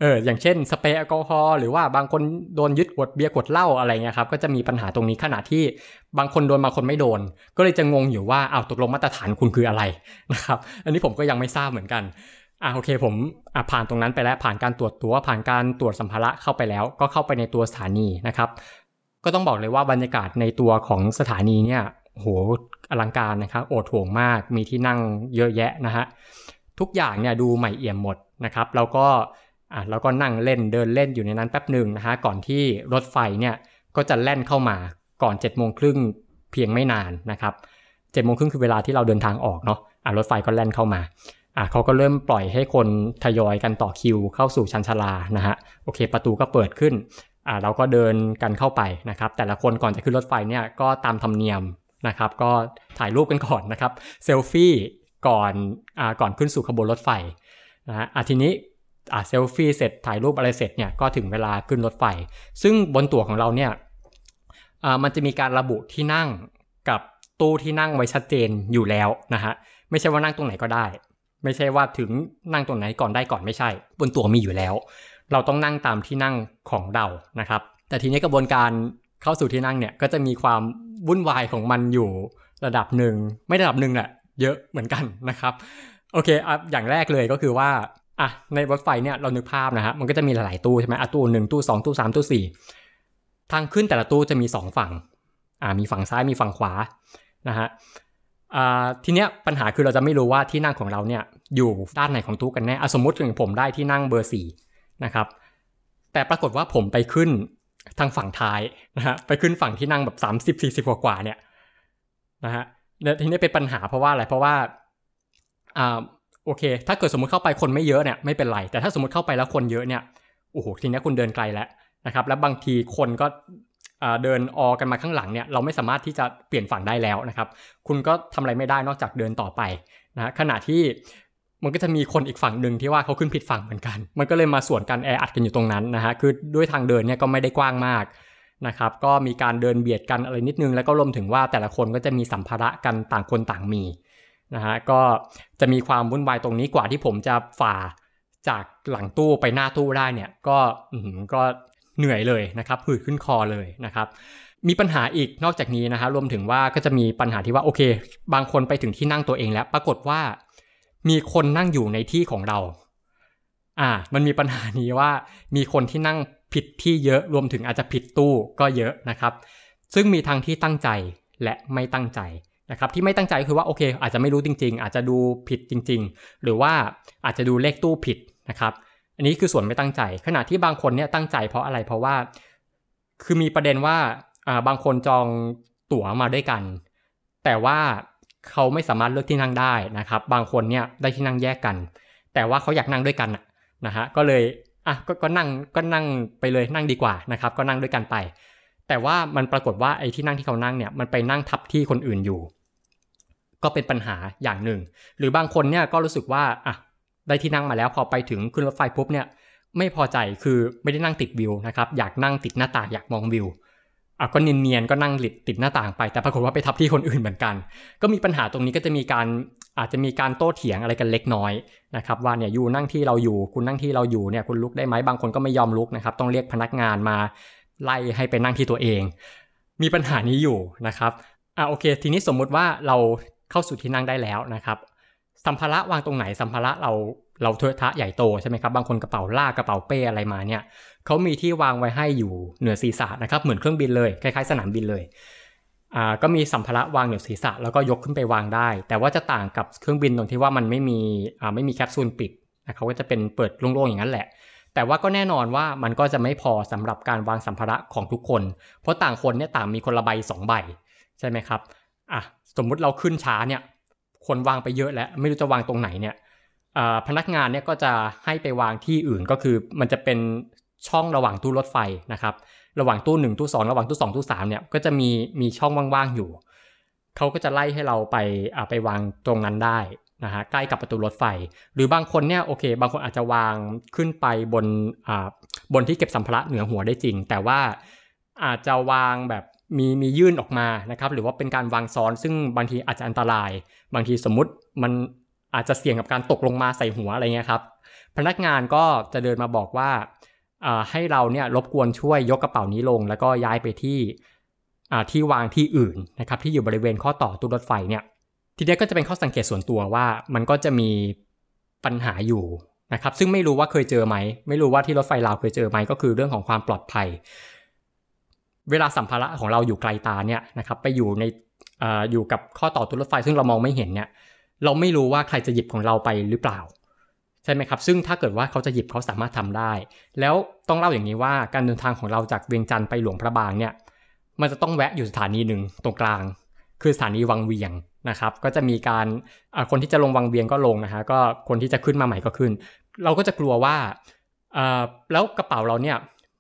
เอออย่างเช่นสเปรย์แอลกอฮอล์หรือว่าบางคนโดนยึดขวดเบียร์ขวดเหล้าอะไรเงี้ยครับก็จะมีปัญหาตรงนี้ขณะที่บางคนโดนบางคนไม่โดน ก็เลยจะงงอยู่ว่าเอาตกลงมาตรฐานคุณคืออะไรนะครับอันนี้ผมก็ยังไม่ทราบเหมือนกันอ่าโอเคผมอ่าผ่านตรงนั้นไปแล้วผ่านการตรวจตัวผ่านการตรวจสัมภาระเข้าไปแล้ว ก็เข้าไปในตัวสถานีนะครับ ก็ต้องบอกเลยว่าบรรยากาศในตัวของสถานีเนี่ยโหอลังการนะครับโอดโถงมากมีที่นั่งเยอะแยะนะฮะทุกอย่างเนี่ยดูใหม่เอี่ยมหมดนะครับแล้วก็อะเราก็นั่งเล่นเดินเล่นอยู่ในนั้นแป๊บหนึ่งนะฮะก่อนที่รถไฟเนี่ยก็จะแล่นเข้ามาก่อน7จ็ดโมงครึ่งเพียงไม่นานนะครับเจ็ดโมงครึ่งคือเวลาที่เราเดินทางออกเนาะอะรถไฟก็แล่นเข้ามาอะเขาก็เริ่มปล่อยให้คนทยอยกันต่อคิวเข้าสู่ชันชาลานะฮะโอเค ประตูก็เปิดขึ้น อ่าเราก็เดินกันเข้าไปนะครับ แต่ละคนก่อนจะขึ้นรถไฟเนี่ยก็ตามธรรมเนียมนะครับ ก็ถ่ายรูปกันก่อนนะครับเซลฟี่ก่อนอ่าก่อนขึ้นสู่ขบวนรถไฟนะฮะอะทีนี้อ่าเซลฟี่เสร็จถ่ายรูปอะไรเสร็จเนี่ยก็ถึงเวลาขึ้นรถไฟ ซึ่งบนตั๋วของเราเนี่ยอ่ามันจะมีการระบุที่นั่งกับตู้ที่นั่งไว้ชัดเจนอยู่แล้วนะฮะไม่ใช่ว่านั่งตรงไหนก็ได้ ไม่ใช่ว่าถึงนั่งตรงไหนก่อนได้ก่อนไม่ใช่ บนตั๋วมีอยู่แล้ว เราต้องนั่งตามที่นั่งของเรานะครับ แต่ทีนี้กระบวนการเข้าสู่ที่นั่งเนี่ยก็จะมีความวุ่นวายของมันอยู่ระดับหนึ่งไม่ระดับหนึ่งแหละเยอะเหมือนกันนะครับโอเคอะอย่างแรกเลยก็คือว่าอะในรถไฟเนี่ยเรานึกภาพนะฮะมันก็จะมีหลาย ๆ ตู้ใช่ไหมอะตู้หนึ่งตู้สองตู้สามตู้สี่ทางขึ้นแต่ละตู้จะมีสองฝั่งอ่ามีฝั่งซ้ายมีฝั่งขวานะฮะอ่าทีเนี้ยปัญหาคือเราจะไม่รู้ว่าที่นั่งของเราเนี่ยอยู่ด้านไหนของตู้กันแน่อะสมมติถึงผมได้ที่นั่งเบอร์สี่ นะครับ แต่ปรากฏว่าผมไปขึ้นทางฝั่งท้ายนะฮะไปขึ้นฝั่งที่นั่งแบบสามสิบสี่สิบกว่าเนี่ยนะฮะทีนี้เป็นปัญหาเพราะว่าอะไรเพราะว่าอ่าโอเค ถ้าเกิดสมมติเข้าไปคนไม่เยอะเนี่ยไม่เป็นไร แต่ถ้าสมมติเข้าไปแล้วคนเยอะเนี่ยโอ้โหทีนี้คุณเดินไกลแล้วนะครับ แล้วบางทีคนก็เดินออกันมาข้างหลังเนี่ยเราไม่สามารถที่จะเปลี่ยนฝั่งได้แล้วนะครับ คุณก็ทำอะไรไม่ได้นอกจากเดินต่อไปนะขณะที่ มันก็จะมีคนอีกฝั่งหนึ่งที่ว่าเขาขึ้นผิดฝั่งเหมือนกัน มันก็เลยมาส่วนกันแออัดกันอยู่ตรงนั้นนะฮะ คือด้วยทางเดินเนี่ยก็ไม่ได้กว้างมากนะครับ ก็มีการเดินเบียดกันอะไรนิดนึง แล้วก็รวมถึงว่าแต่ละคนก็จะมีสัมภาระกันต่างคนต่างมีนะฮะ ก็จะมีความวุ่นวายตรงนี้กว่าที่ผมจะฝ่าจากหลังตู้ไปหน้าตู้ได้เนี่ย ก็ก็เหนื่อยเลยนะครับผืดขึ้นคอเลยนะครับมีปัญหาอีกนอกจากนี้นะฮะรวมถึงว่าก็จะมีปัญหาที่ว่าโอเค บางคนไปถึงที่นั่งตัวเองแล้ว ปรากฏว่า มีคนนั่งอยู่ในที่ของเรา อ่า มันมีปัญหานี้ว่ามีคนที่นั่งผิดที่เยอะรวมถึงอาจจะผิดตู้ก็เยอะนะครับ ซึ่งมีทั้งที่ตั้งใจและไม่ตั้งใจนะครับที่ไม่ตั้งใจคือว่าโอเค อาจจะไม่รู้จริง ๆ อาจจะดูผิดจริง ๆ หรือว่าอาจจะดูเลขตู้ผิดนะครับ อันนี้คือส่วนไม่ตั้งใจ ขณะที่บางคนเนี่ยตั้งใจเพราะอะไรเพราะว่า คือมีประเด็นว่าอ่าบางคนจองตั๋วมาด้วยกัน แต่ว่า เขาไม่สามารถเลือกที่นั่งได้นะครับ บางคนเนี่ยได้ที่นั่งแยกกัน แต่ว่าเขาอยากนั่งด้วยกันนะฮะก็เลยอะกก็นั่งก็นั่งไปเลยนั่งดีกว่านะครับ ก็นั่งด้วยกันไป แต่ว่ามันปรากฏว่าไอ้ที่นั่งที่เขานั่งเนี่ยมันไปนั่งทับที่คนอื่นอยู่ ก็เป็นปัญหาอย่างหนึ่ง หรือบางคนเนี่ยก็รู้สึกว่าอะได้ที่นั่งมาแล้วพอไปถึงขึ้นรถไฟปุ๊บเนี่ยไม่พอใจคือไม่ได้นั่งติดวิวนะครับอยากนั่งติดหน้าต่างอยากมองวิว อะก็เนียนๆก็นั่งติดติดหน้าต่างไป แต่ปรากฏว่าไปทับที่คนอื่นเหมือนกัน ก็มีปัญหาตรงนี้ก็จะมีการอาจจะมีการโต้เถียงอะไรกันเล็กน้อยนะครับว่าเนี่ยอยู่นั่งที่เราอยู่ คุณนั่งที่เราอยู่เนี่ยคุณลุกได้ไหมบางคนก็ไม่ยอมลุกนะครับ ต้องเรียกพนักงานมาไล่ให้ไปนั่งที่ตัวเอง มีปัญหานี้อยู่นะครับอะโอเค ทีนี้สมมุติว่าเราเข้าสู่ที่นั่งได้แล้วนะครับ สัมภาระวางตรงไหนสัมภาระเรา เราเทอะทะใหญ่โตใช่ไหมครับบางคนกระเป๋าลากกระเป๋าเป้อะไรมาเนี่ยเขามีที่วางไว้ให้อยู่เหนือศีรษะนะครับเหมือนเครื่องบินเลยคล้ายๆ สนามบินเลยอ่าก็มีสัมภาระวางเหนือศีรษะแล้วก็ยกขึ้นไปวางได้ แต่ว่าจะต่างกับเครื่องบินตรงที่ว่ามันไม่มีอ่าไม่มีแคปซูลปิดนะเขาก็จะเป็นเปิดโล่งๆอย่างนั้นแหละ แต่ว่าก็แน่นอนว่ามันก็จะไม่พอสำหรับการวางสัมภาระของทุกคน เพราะต่างคนเนี่ยต่างมีคนละใบ2ใบใช่ไหมครับอะสมมุติเราขึ้นช้าเนี่ยคนวางไปเยอะแล้วไม่รู้จะวางตรงไหนเนี่ย พนักงานเนี่ยก็จะให้ไปวางที่อื่นก็คือมันจะเป็นช่องระหว่างตู้รถไฟนะครับ ระหว่างตู้หนึ่งตู้สองระหว่างตู้สองตู้สามเนี่ยก็จะมีมีช่องว่างๆอยู่ เขาก็จะไล่ให้เราไปไปวางตรงนั้นได้นะฮะใกล้กับประตูรถไฟ หรือบางคนเนี่ยโอเค บางคนอาจจะวางขึ้นไปบนบนที่เก็บสัมภาระเหนือหัวได้จริง แต่ว่าอาจจะวางแบบมีมียื่นออกมานะครับ หรือว่าเป็นการวางซ้อน ซึ่งบางทีอาจจะอันตราย บางทีสมมติมัน อาจจะเสี่ยงกับการตกลงมาใส่หัวอะไรเงี้ยครับ พนักงานก็จะเดินมาบอกว่าให้เราเนี่ยรบกวนช่วยยกกระเป๋านี้ลง แล้วก็ย้ายไปที่ที่วางที่อื่นนะครับที่อยู่บริเวณข้อต่อตู้รถไฟเนี่ยทีนี้ก็จะเป็นข้อสังเกตส่วนตัวว่ามันก็จะมีปัญหาอยู่นะครับซึ่งไม่รู้ว่าเคยเจอไหม ไม่รู้ว่าที่รถไฟลาวเคยเจอไหมก็คือเรื่องของความปลอดภัย เวลาสัมภาระของเราอยู่ไกลตาเนี่ยนะครับไปอยู่ในออยู่กับข้อต่อตู้รถไฟซึ่งเรามองไม่เห็นเนี่ย เราไม่รู้ว่าใครจะหยิบของเราไปหรือเปล่า ใช่ไหมครับ ซึ่งถ้าเกิดว่าเขาจะหยิบเขาสามารถทำได้ แล้วต้องเล่าอย่างนี้ว่าการเดินทางของเราจากเวียงจันทร์ไปหลวงพระบางเนี่ยมันจะต้องแวะอยู่สถานีหนึ่งตรงกลาง คือสถานีวังเวียงนะครับ ก็จะมีการคนที่จะลงวังเวียงก็ลงนะฮะก็คนที่จะขึ้นมาใหม่ก็ขึ้น เราก็จะกลัวว่าแล้วกระเป๋าเราเนี่ย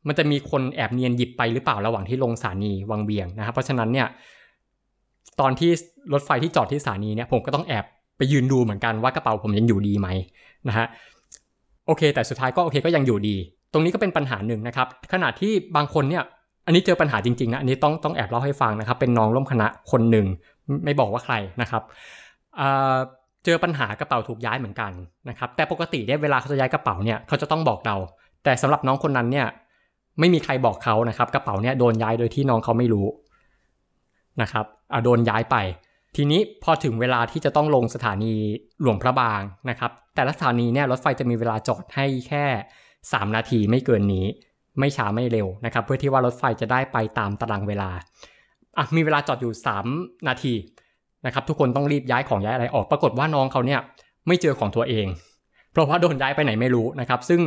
มันจะมีคนแอบเนียนหยิบไปหรือเปล่าระหว่างที่ลงสถานีวังเวียงนะครับเพราะฉะนั้นเนี่ยตอนที่รถไฟที่จอดที่สถานีเนี่ยผมก็ต้องแอบ ไปยืนดูเหมือนกันว่ากระเป๋าผมยังอยู่ดีไหมนะฮะโอเค แต่สุดท้ายก็โอเคก็ยังอยู่ดี ตรงนี้ก็เป็นปัญหาหนึ่งนะครับขณะที่บางคนเนี่ยอันนี้เจอปัญหาจริงๆนะอันนี้ต้องต้องแอบเล่าให้ฟังนะครับ เป็นน้องร่วมคณะคนหนึ่งไม่บอกว่าใครนะครับเจอปัญหากระเป๋าถูกย้ายเหมือนกันนะครับ แต่ปกติเนี่ยเวลาเขาจะย้ายกระเป๋าเนี่ยเขาจะต้องบอกเรา แต่สำหรับน้องคนนั้นเนี่ยไม่มีใครบอกเขานะครับ กระเป๋าเนี่ยโดนย้ายโดยที่น้องเขาไม่รู้นะครับอ่าโดนย้ายไป ทีนี้พอถึงเวลาที่จะต้องลงสถานีหลวงพระบางนะครับ แต่ละสถานีเนี่ยรถไฟจะมีเวลาจอดให้แค่ 3 นาทีไม่เกินนี้ ไม่ช้าไม่เร็วนะครับ เพื่อที่ว่ารถไฟจะได้ไปตามตารางเวลาอะมีเวลาจอดอยู่ 3 นาทีนะครับ ทุกคนต้องรีบย้ายของย้ายอะไรออกปรากฏว่าน้องเขาเนี่ยไม่เจอของตัวเอง เพราะว่าโดนย้ายไปไหนไม่รู้นะครับ ซึ่ง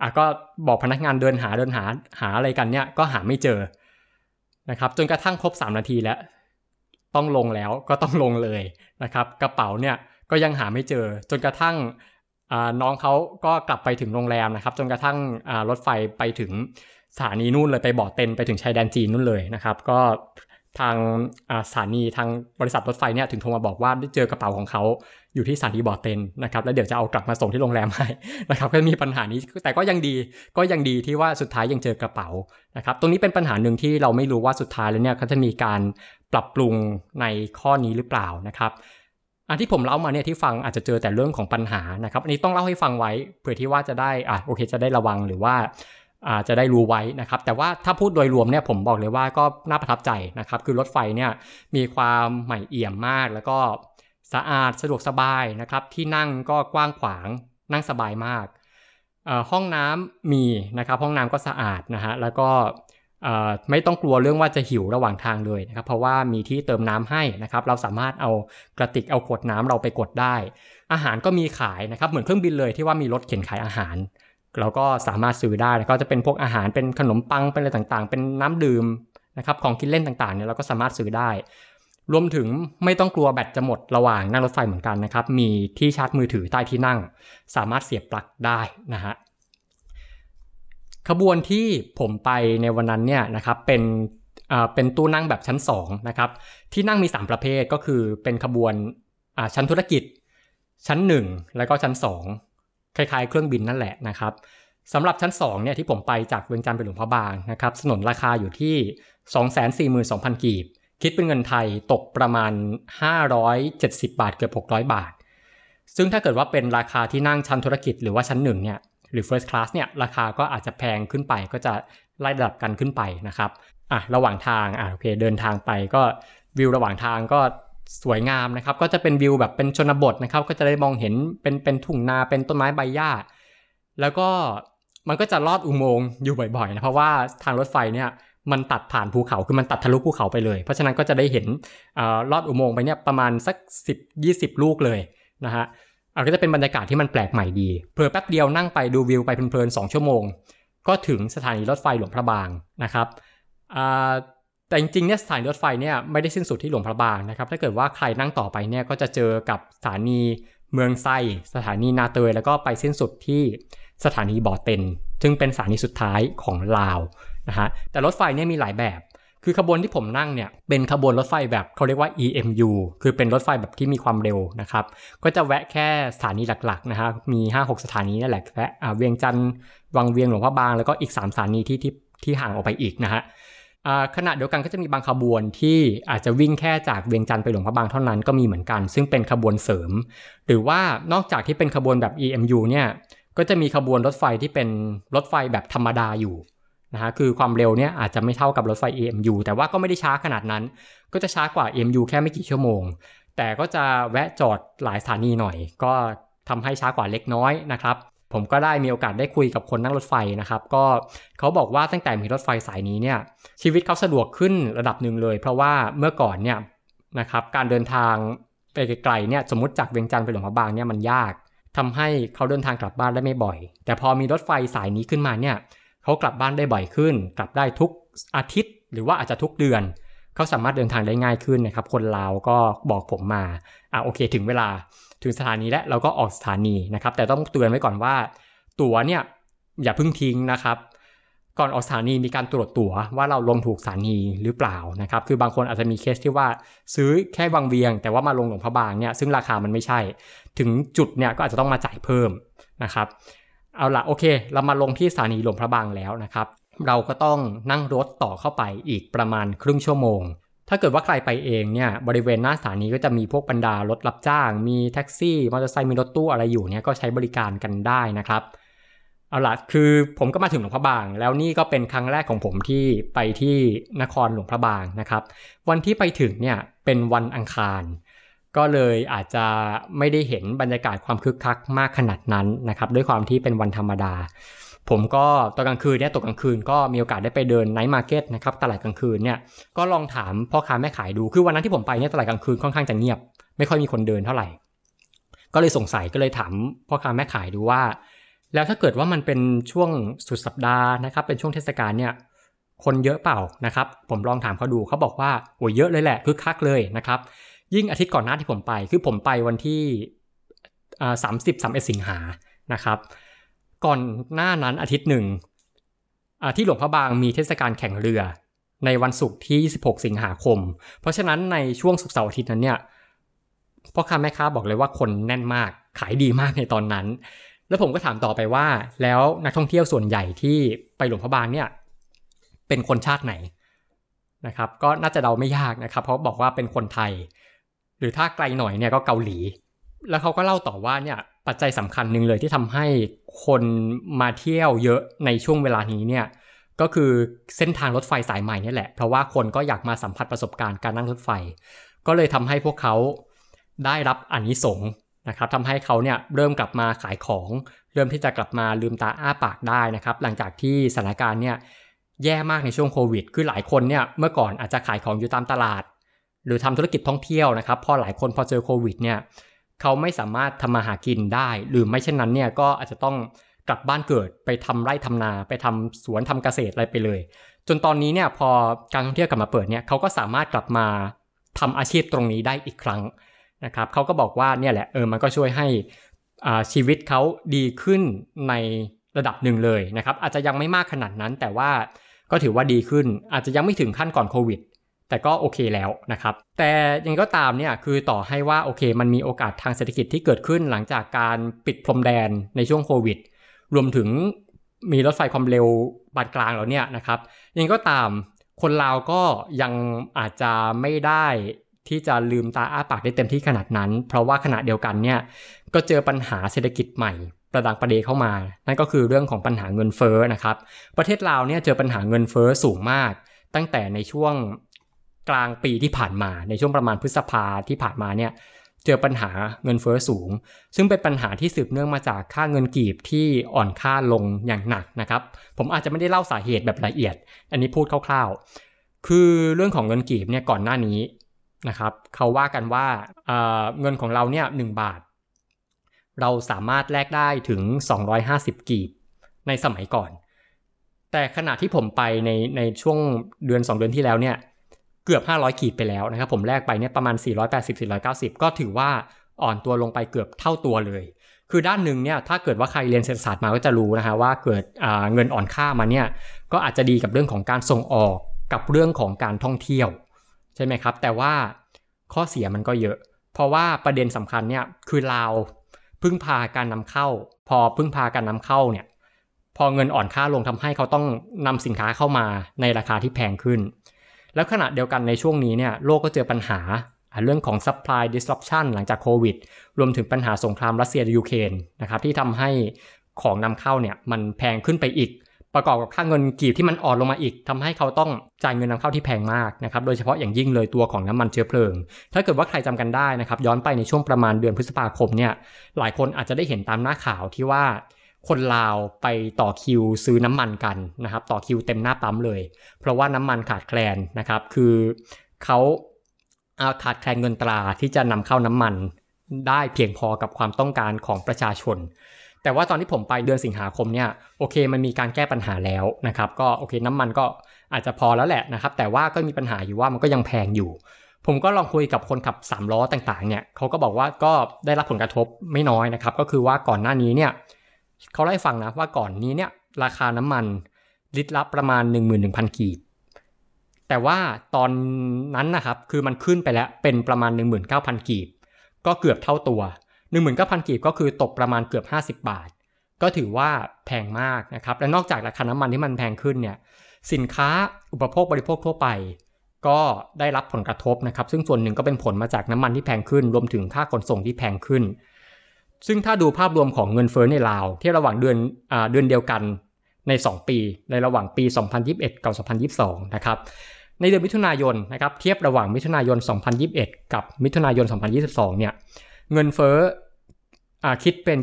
อะก็บอกพนักงานเดินหาเดินหาหาอะไรกันเนี่ยก็หาไม่เจอนะครับจนกระทั่งครบ 3 นาทีแล้ว ต้องลงแล้วก็ต้องลงเลยนะครับ กระเป๋าเนี่ยก็ยังหาไม่เจอจนกระทั่งน้องเขาก็กลับไปถึงโรงแรมนะครับ จนกระทั่งรถไฟไปถึงสถานีนู่นเลยไปบ่อเต็นไปถึงชายแดนจีนนู่นเลยนะครับ ก็ ทางสถานีทางบริษัทรถไฟเนี่ยถึงโทรมาบอกว่าได้เจอกระเป๋าของเขาอยู่ที่สถานีบอเตนนะครับแล้วเดี๋ยวจะเอากลับมาส่งที่โรงแรมให้นะครับก็มีปัญหานี้แต่ก็ยังดีก็ยังดีที่ว่าสุดท้ายยังเจอกระเป๋านะครับตรงนี้เป็นปัญหาหนึ่งที่เราไม่รู้ว่าสุดท้ายแล้วเนี่ยเขาจะมีการปรับปรุงในข้อนี้หรือเปล่านะครับอันที่ผมเล่ามาเนี่ยที่ฟังอาจจะเจอแต่เรื่องของปัญหานะครับอันนี้ต้องเล่าให้ฟังไว้เผื่อที่ว่าจะได้อะโอเคจะได้ระวังหรือว่า อาจจะได้รู้ไว้นะครับ แต่ว่าถ้าพูดโดยรวมเนี่ยผมบอกเลยว่าก็น่าประทับใจนะครับ คือรถไฟเนี่ยมีความใหม่เอี่ยมมาก แล้วก็สะอาดสะดวกสบายนะครับ ที่นั่งก็กว้างขวางนั่งสบายมาก ห้องน้ำมีนะครับ ห้องน้ำก็สะอาดนะฮะแล้วก็ไม่ต้องกลัวเรื่องว่าจะหิวระหว่างทางเลยนะครับ เพราะว่ามีที่เติมน้ำให้นะครับ เราสามารถเอากระติกเอาขวดน้ำเราไปกดได้ อาหารก็มีขายนะครับ เหมือนเครื่องบินเลยที่ว่ามีรถเข็นขายอาหาร เราก็สามารถซื้อได้ก็จะเป็นพวกอาหารเป็นขนมปังเป็นอะไรต่างๆ เป็นน้ำดื่มนะครับของกินเล่นต่างๆเนี่ยเราก็สามารถซื้อได้ รวมถึงไม่ต้องกลัวแบตจะหมดระหว่างนั่งรถไฟเหมือนกันนะครับ มีที่ชาร์จมือถือใต้ที่นั่ง สามารถเสียบปลั๊กได้นะฮะขบวนที่ผมไปในวันนั้นเนี่ยนะครับเป็นเป็นตู้นั่งแบบชั้น2นะครับที่นั่งมี 3 ประเภทก็คือเป็นขบวนชั้นธุรกิจชั้น 1 แล้วก็ชั้น 2 คล้ายๆเครื่องบินนั่นแหละนะครับสำหรับชั้น2เนี่ยที่ผมไปจากเวียงจันทร์ไปหลวงพระบางนะครับสนนราคาอยู่ที่ 242,000 กีบ คิดเป็นเงินไทยตกประมาณ 570 บาทเกือบ 600 บาท ซึ่งถ้าเกิดว่าเป็นราคาที่นั่งชั้นธุรกิจหรือว่าชั้น1เนี่ยหรือ first class เนี่ยราคาก็อาจจะแพงขึ้นไปก็จะไล่ระดับกันขึ้นไปนะครับอะระหว่างทางอะโอเคเดินทางไปก็วิวระหว่างทางก็ สวยงามนะครับ ก็จะเป็นวิวแบบเป็นชนบทนะครับ ก็จะได้มองเห็นเป็นเป็นทุ่งนาเป็นต้นไม้ใบหญ้า แล้วก็มันก็จะลอดอุโมงค์อยู่บ่อยๆนะเพราะว่าทางรถไฟเนี่ยมันตัดผ่านภูเขาคือมันตัดทะลุภูเขาไปเลย เพราะฉะนั้นก็จะได้เห็นอลอดอุโมงค์ไปเนี่ยประมาณสัก 10-20 ลูกเลยนะฮะอาก็จะเป็นบรรยากาศที่มันแปลกใหม่ดีเผลอแป๊บเดียวนั่งไปดูวิวไปเพลินๆ2ชั่วโมง ก็ถึงสถานีรถไฟหลวงพระบางนะครับ แต่จริงๆเนี่ยสถานีรถไฟเนี่ยไม่ได้สิ้นสุดที่หลวงพระบางนะครับ ถ้าเกิดว่าใครนั่งต่อไปเนี่ยก็จะเจอกับสถานีเมืองไซ สถานีนาเตย แล้วก็ไปสิ้นสุดที่สถานีบ่อเต็นซึ่งเป็นสถานีสุดท้ายของลาวนะฮะ แต่รถไฟเนี่ยมีหลายแบบ คือขบวนที่ผมนั่งเนี่ยเป็นขบวนรถไฟแบบเขาเรียกว่า EMU คือเป็นรถไฟแบบที่มีความเร็วนะครับ ก็จะแวะแค่สถานีหลักๆนะฮะ มี 5-6 สถานีนั่นแหละแวะเวียงจันทร์วังเวียงหลวงพ่อบาง แล้วก็อีก 3 สถานีที่ที่ที่ห่างออกไปอีกนะฮะ ขณะเดียวกันก็จะมีบางขบวนที่อาจจะวิ่งแค่จากเวียงจันทร์ไปหลวงพระบางเท่านั้นก็มีเหมือนกัน ซึ่งเป็นขบวนเสริม หรือว่านอกจากที่เป็นขบวนแบบ EMU เนี่ยก็จะมีขบวนรถไฟที่เป็นรถไฟแบบธรรมดาอยู่นะฮะคือความเร็วเนี่ยอาจจะไม่เท่ากับรถไฟ EMU แต่ว่าก็ไม่ได้ช้าขนาดนั้น ก็จะช้ากว่า EMU แค่ไม่กี่ชั่วโมง แต่ก็จะแวะจอดหลายสถานีหน่อย ก็ทำให้ช้ากว่าเล็กน้อยนะครับ ผมก็ได้มีโอกาสได้คุยกับคนนั่งรถไฟนะครับ ก็เขาบอกว่าตั้งแต่มีรถไฟสายนี้เนี่ยชีวิตเขาสะดวกขึ้นระดับหนึ่งเลย เพราะว่าเมื่อก่อนเนี่ยนะครับการเดินทางไปไกลๆเนี่ยสมมติจากเวียงจันทร์ไปหลวงพระบางเนี่ยมันยากทำให้เขาเดินทางกลับบ้านได้ไม่บ่อย แต่พอมีรถไฟสายนี้ขึ้นมาเนี่ยเขากลับบ้านได้บ่อยขึ้น กลับได้ทุกอาทิตย์ หรือว่าอาจจะทุกเดือนเขาสามารถเดินทางได้ง่ายขึ้นนะครับ คนลาวก็บอกผมมาอะโอเค ถึงเวลา ถึงสถานีแล้วเราก็ออกสถานีนะครับ แต่ต้องเตือนไว้ก่อนว่า ตั๋วเนี่ยอย่าเพิ่งทิ้งนะครับ ก่อนออกสถานีมีการตรวจตั๋วว่าเราลงถูกสถานีหรือเปล่านะครับ คือบางคนอาจจะมีเคสที่ว่าซื้อแค่วังเวียง แต่ว่ามาลงหลวงพระบางเนี่ยซึ่งราคามันไม่ใช่ ถึงจุดเนี่ยก็อาจจะต้องมาจ่ายเพิ่มนะครับ เอาละโอเค เรามาลงที่สถานีหลวงพระบางแล้วนะครับเราก็ต้องนั่งรถต่อเข้าไปอีกประมาณครึ่งชั่วโมง ถ้าเกิดว่าใครไปเองเนี่ยบริเวณหน้าสถานีก็จะมีพวกบรรดารถรับจ้าง มีแท็กซี่มอเตอร์ไซค์มีรถตู้อะไรอยู่เนี่ยก็ใช้บริการกันได้นะครับเอาล่ะคือผมก็มาถึงหลวงพระบาง แล้วนี่ก็เป็นครั้งแรกของผมที่ไปที่นครหลวงพระบางนะครับ วันที่ไปถึงเนี่ยเป็นวันอังคาร ก็เลยอาจจะไม่ได้เห็นบรรยากาศความคึกคักมากขนาดนั้นนะครับ ด้วยความที่เป็นวันธรรมดา ผมก็ตอนกลางคืนเนี่ยตกกลางคืนก็มีโอกาสได้ไปเดิน night market นะครับตลาดกลางคืนเนี่ยก็ลองถามพ่อค้าแม่ขายดูคือวันนั้นที่ผมไปเนี่ยตลาดกลางคืนค่อนข้างจะเงียบ ไม่ค่อยมีคนเดินเท่าไหร่ ก็เลยสงสัยก็เลยถามพ่อค้าแม่ขายดูว่า แล้วถ้าเกิดว่ามันเป็นช่วงสุดสัปดาห์นะครับเป็นช่วงเทศกาลเนี่ยคนเยอะเปล่านะครับ ผมลองถามเขาดูเขาบอกว่าโอ้ยเยอะเลยแหละคือคักเลยนะครับ ยิ่งอาทิตย์ก่อนหน้าที่ผมไป คือผมไปวันที่สามสิบสามเอ็ดสิงหานะครับ ก่อนหน้านั้นอาทิตย์หนึ่งที่หลวงพระบางมีเทศกาลแข่งเรือ ในวันศุกร์ที่ 26 สิงหาคม เพราะฉะนั้นในช่วงศุกร์เสาร์อาทิตย์นั้นเนี่ยพ่อค้าแม่ค้าบอกเลยว่าคนแน่นมากขายดีมากในตอนนั้น แล้วผมก็ถามต่อไปว่า แล้วนักท่องเที่ยวส่วนใหญ่ที่ไปหลวงพระบางเนี่ยเป็นคนชาติไหนนะครับก็น่าจะเดาไม่ยากนะครับ เพราะบอกว่าเป็นคนไทย หรือถ้าไกลหน่อยเนี่ยก็เกาหลี แล้วเขาก็เล่าต่อว่าเนี่ยปัจจัยสำคัญหนึ่งเลยที่ทำให้ คนมาเที่ยวเยอะในช่วงเวลานี้เนี่ยก็คือเส้นทางรถไฟสายใหม่นี่แหละ เพราะว่าคนก็อยากมาสัมผัสประสบการณ์การนั่งรถไฟ ก็เลยทำให้พวกเขาได้รับอนนิสงส์นะครับทำให้เขาเนี่ยเริ่มกลับมาขายของ เริ่มที่จะกลับมาลืมตาอ้าปากได้นะครับ หลังจากที่สถานการณ์เนี่ยแย่มากในช่วงโควิด คือหลายคนเนี่ยเมื่อก่อนอาจจะขายของอยู่ตามตลาด หรือทำธุรกิจท่องเที่ยวนะครับ พอหลายคนพอเจอโควิดเนี่ย เขาไม่สามารถทำมาหากินได้ หรือไม่เช่นนั้นเนี่ยก็อาจจะต้องกลับบ้านเกิดไปทำไร่ทำนาไปทำสวนทำเกษตรอะไรไปเลย จนตอนนี้เนี่ยพอการท่องเที่ยวกลับมาเปิดเนี่ยเขาก็สามารถกลับมาทำอาชีพตรงนี้ได้อีกครั้งนะครับเขาก็บอกว่าเนี่ยแหละเออมันก็ช่วยให้ชีวิตเขาดีขึ้นในระดับหนึ่งเลยนะครับอาจจะยังไม่มากขนาดนั้นแต่ว่าก็ถือว่าดีขึ้นอาจจะยังไม่ถึงขั้นก่อนโควิด แต่ก็โอเคแล้วนะครับ แต่ยังก็ตามเนี่ยคือต่อให้ว่าโอเค มันมีโอกาสทางเศรษฐกิจที่เกิดขึ้นหลังจากการปิดพรมแดนในช่วงโควิด รวมถึงมีรถไฟความเร็วบานกลางแล้วเนี่ยนะครับยังก็ตามคนลาวก็ยังอาจจะไม่ได้ที่จะลืมตาอ้าปากได้เต็มที่ขนาดนั้น เพราะว่าขณะเดียวกันเนี่ยก็เจอปัญหาเศรษฐกิจใหม่ประดังประเดเข้ามา นั่นก็คือเรื่องของปัญหาเงินเฟ้อนะครับ ประเทศลาวเนี่ยเจอปัญหาเงินเฟ้อสูงมาก ตั้งแต่ในช่วง กลางปีที่ผ่านมาในช่วงประมาณพฤษภาที่ผ่านมาเนี่ยเจอปัญหาเงินเฟ้อสูง ซึ่งเป็นปัญหาที่สืบเนื่องมาจากค่าเงินกีบที่อ่อนค่าลงอย่างหนักนะครับ ผมอาจจะไม่ได้เล่าสาเหตุแบบละเอียด อันนี้พูดคร่าวๆ คือเรื่องของเงินกีบเนี่ยก่อนหน้านี้นะครับเขาว่ากันว่าเงินของเราเนี่ยหบาท เราสามารถแลกได้ถึง 250 กีบในสมัยก่อน แต่ขณะที่ผมไปในในช่วงเดือน 2 เดือนที่แล้วเนี่ย เกือบ 500กีบไปแล้วนะครับผมแลกไปเนี่ยประมาณ 480-490 ก็ถือว่าอ่อนตัวลงไปเกือบเท่าตัวเลย คือด้านหนึ่งเนี่ยถ้าเกิดว่าใครเรียนเศรษฐศาสตร์มาก็จะรู้นะฮะว่าเกิดเงินอ่อนค่ามาเนี่ยก็อาจจะดีกับเรื่องของการส่งออกกับเรื่องของการท่องเที่ยวใช่ไหมครับ แต่ว่าข้อเสียมันก็เยอะ เพราะว่าประเด็นสำคัญเนี่ยคือลาวพึ่งพาการนำเข้า พอพึ่งพาการนำเข้าเนี่ยพอเงินอ่อนค่าลงทำให้เขาต้องนำสินค้าเข้ามาในราคาที่แพงขึ้น แล้วขณะเดียวกันในช่วงนี้เนี่ยโลกก็เจอปัญหาเรื่องของ supply disruption หลังจากโควิด รวมถึงปัญหาสงครามรัสเซียยูเครนนะครับที่ทำให้ของนำเข้าเนี่ยมันแพงขึ้นไปอีก ประกอบกับค่าเงินกีบที่มันอ่อนลงมาอีกทำให้เขาต้องจ่ายเงินนำเข้าที่แพงมากนะครับโดยเฉพาะอย่างยิ่งเลยตัวของน้ำมันเชื้อเพลิง ถ้าเกิดว่าใครจำกันได้นะครับย้อนไปในช่วงประมาณเดือนพฤษภาคมเนี่ยหลายคนอาจจะได้เห็นตามหน้าข่าวที่ว่า คนลาวไปต่อคิวซื้อน้ำมันกันนะครับ ต่อคิวเต็มหน้าปั๊มเลย เพราะว่าน้ำมันขาดแคลนนะครับ คือเขาขาดแคลนเงินตราที่จะนำเข้าน้ำมันได้เพียงพอกับความต้องการของประชาชน แต่ว่าตอนที่ผมไปเดือนสิงหาคมเนี่ยโอเคมันมีการแก้ปัญหาแล้วนะครับ ก็โอเคน้ำมันก็อาจจะพอแล้วแหละนะครับ แต่ว่าก็มีปัญหาอยู่ว่ามันก็ยังแพงอยู่ผมก็ลองคุยกับคนขับ3ล้อต่างๆ เนี่ยเขาก็บอกว่าก็ได้รับผลกระทบไม่น้อยนะครับ ก็คือว่าก่อนหน้านี้เนี่ย เขาเล่าให้ฟังนะว่าก่อนนี้เนี่ยราคาน้ำมันลิตรละประมาณ 11,000 กีบ แต่ว่าตอนนั้นนะครับคือมันขึ้นไปแล้วเป็นประมาณ 19,000 กีบ ก็เกือบเท่าตัว 19,000 กีบก็คือตกประมาณเกือบ 50 บาท ก็ถือว่าแพงมากนะครับ และนอกจากราคาน้ำมันที่มันแพงขึ้นเนี่ยสินค้าอุปโภคบริโภคทั่วไป ก็ได้รับผลกระทบนะครับ ซึ่งส่วนหนึ่งก็เป็นผลมาจากน้ำมันที่แพงขึ้น รวมถึงค่าขนส่งที่แพงขึ้น ซึ่งถ้าดูภาพรวมของเงินเฟ้อในลาวที่ระหว่างเดือนเดือนเดียวกันใน 2 ปี ในระหว่างปี 2021 กับ 2022 นะครับ ในเดือนมิถุนายนนะครับเทียบระหว่างมิถุนายน 2021 กับมิถุนายน 2022 เนี่ยเงินเฟ้ออคิดเป็น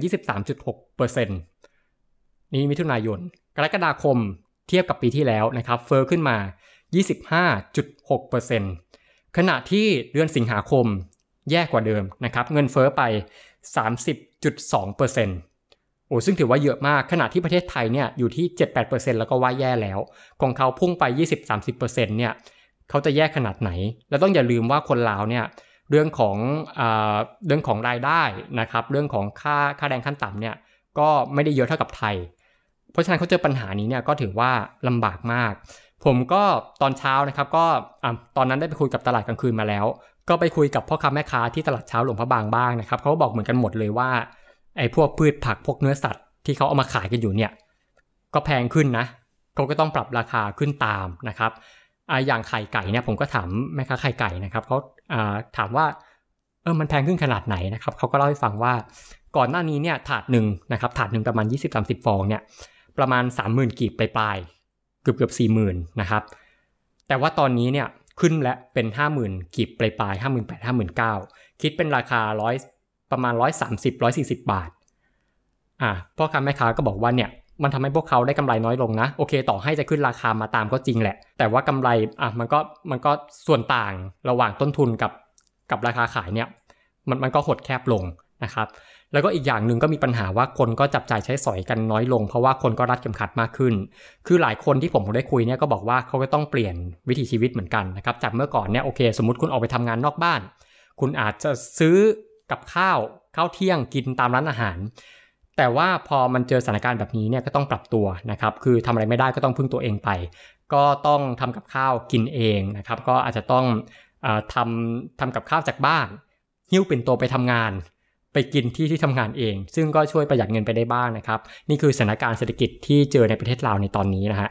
23.6%นี่มิถุนายน กรกฎาคมเทียบกับปีที่แล้วนะครับเฟ้อขึ้นมา 25.6%ขณะที่เดือนสิงหาคมแย่กว่าเดิมนะครับเงินเฟ้อไป 30.2%โอ้ซึ่งถือว่าเยอะมากขณะที่ประเทศไทยเนี่ยอยู่ที่ 7-8%แล้วก็ว่าแย่แล้ว ของเขาพุ่งไป 20-30%เนี่ยเขาจะแย่ขนาดไหน แล้วต้องอย่าลืมว่าคนลาวเนี่ยเรื่องของอเรื่องของรายได้นะครับ เรื่องของค่าค่าแรงขั้นต่ำเนี่ยก็ไม่ได้เยอะเท่ากับไทย เพราะฉะนั้นเขาเจอปัญหานี้เนี่ยก็ถือว่าลำบากมาก ผมก็ตอนเช้านะครับก็ตอนนั้นได้ไปคุยกับตลาดกลางคืนมาแล้ว ก็ไปคุยกับพ่อค้าแม่ค้าที่ตลาดเช้าหลวงพระบางบ้างนะครับเขาบอกเหมือนกันหมดเลยว่าไอ้พวกพืชผักพวกเนื้อสัตว์ที่เขาเอามาขายกันอยู่เนี่ยก็แพงขึ้นนะเขาก็ต้องปรับราคาขึ้นตามนะครับอ่าอย่างไข่ไก่เนี่ยผมก็ถามแม่ค้าไข่ไก่นะครับเขาอ่าถามว่าเออมันแพงขึ้นขนาดไหนนะครับเขาก็เล่าให้ฟังว่าก่อนหน้านี้เนี่ยถาดหนึ่งนะครับถาดหนึ่งประมาณ 20-30 ฟองเนี่ยประมาณ 30,000กีบปลายๆเกือบเกือบสี่หมื่นนะครับแต่ว่าตอนนี้เนี่ย ขึ้นและเป็น 50,000กีบปลายปลายห้าหมื่นแปดห้าหมื่นเก้าคิดเป็นราคาร้อยประมาณ130 140บาท อ่าพ่อค้าแม่ค้าก็บอกว่าเนี่ยมันทำให้พวกเขาได้กำไรน้อยลงนะ โอเค ต่อให้จะขึ้นราคามาตามก็จริงแหละ แต่ว่ากำไรอะมันก็มันก็ส่วนต่างระหว่างต้นทุนกับกับราคาขายเนี่ยมันมันก็หดแคบลงนะครับ แล้วก็อีกอย่างหนึ่งก็มีปัญหาว่าคนก็จับจ่ายใช้สอยกันน้อยลง เพราะว่าคนก็รัดเข็มขัดมากขึ้น คือหลายคนที่ผมได้คุยเนี่ยก็บอกว่าเขาก็ต้องเปลี่ยนวิถีชีวิตเหมือนกันนะครับจากเมื่อก่อนเนี่ยโอเค สมมติคุณออกไปทำงานนอกบ้าน คุณอาจจะซื้อกับข้าวข้าวเที่ยงกินตามร้านอาหาร แต่ว่าพอมันเจอสถานการณ์แบบนี้เนี่ยก็ต้องปรับตัวนะครับคือทำอะไรไม่ได้ก็ต้องพึ่งตัวเองไป ก็ต้องทำกับข้าวกินเองนะครับก็อาจจะต้องทำทำกับข้าวจากบ้านหิ้วเป็นตัวไปทำงาน ไปกินที่ที่ทำงานเอง ซึ่งก็ช่วยประหยัดเงินไปได้บ้างนะครับ นี่คือสถานการณ์เศรษฐกิจที่เจอในประเทศลาวในตอนนี้นะฮะ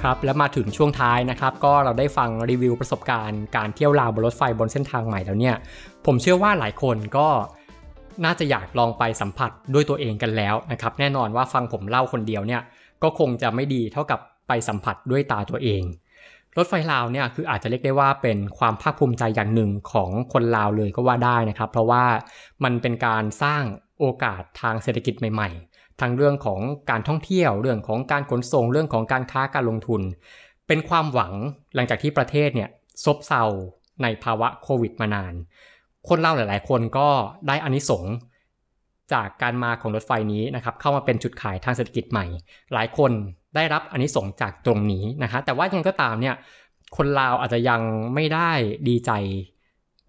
ครับแล้วมาถึงช่วงท้ายนะครับก็เราได้ฟังรีวิวประสบการณ์การเที่ยวลาวบนรถไฟบนเส้นทางใหม่แล้วเนี่ย ผมเชื่อว่าหลายคนก็น่าจะอยากลองไปสัมผัสด้วยตัวเองกันแล้วนะครับแน่นอนว่าฟังผมเล่าคนเดียวเนี่ยก็คงจะไม่ดีเท่ากับไปสัมผัสด้วยตาตัวเอง รถไฟลาวเนี่ยคืออาจจะเรียกได้ว่าเป็นความภาคภูมิใจอย่างหนึ่งของคนลาวเลยก็ว่าได้นะครับ เพราะว่ามันเป็นการสร้างโอกาสทางเศรษฐกิจใหม่ ๆ ทั้งเรื่องของการท่องเที่ยวเรื่องของการขนส่งเรื่องของการค้าการลงทุน เป็นความหวังหลังจากที่ประเทศเนี่ยซบเซาในภาวะโควิดมานาน คนเล่าหลายๆ คนก็ได้อานิสงจากการมาของรถไฟนี้นะครับเข้ามาเป็นจุดขายทางเศรษฐกิจใหม่ หลายคน ได้รับอานิสงส์จากตรงนี้นะฮะแต่ว่ายังก็ตามเนี่ยคนลาวอาจจะยังไม่ได้ดีใจ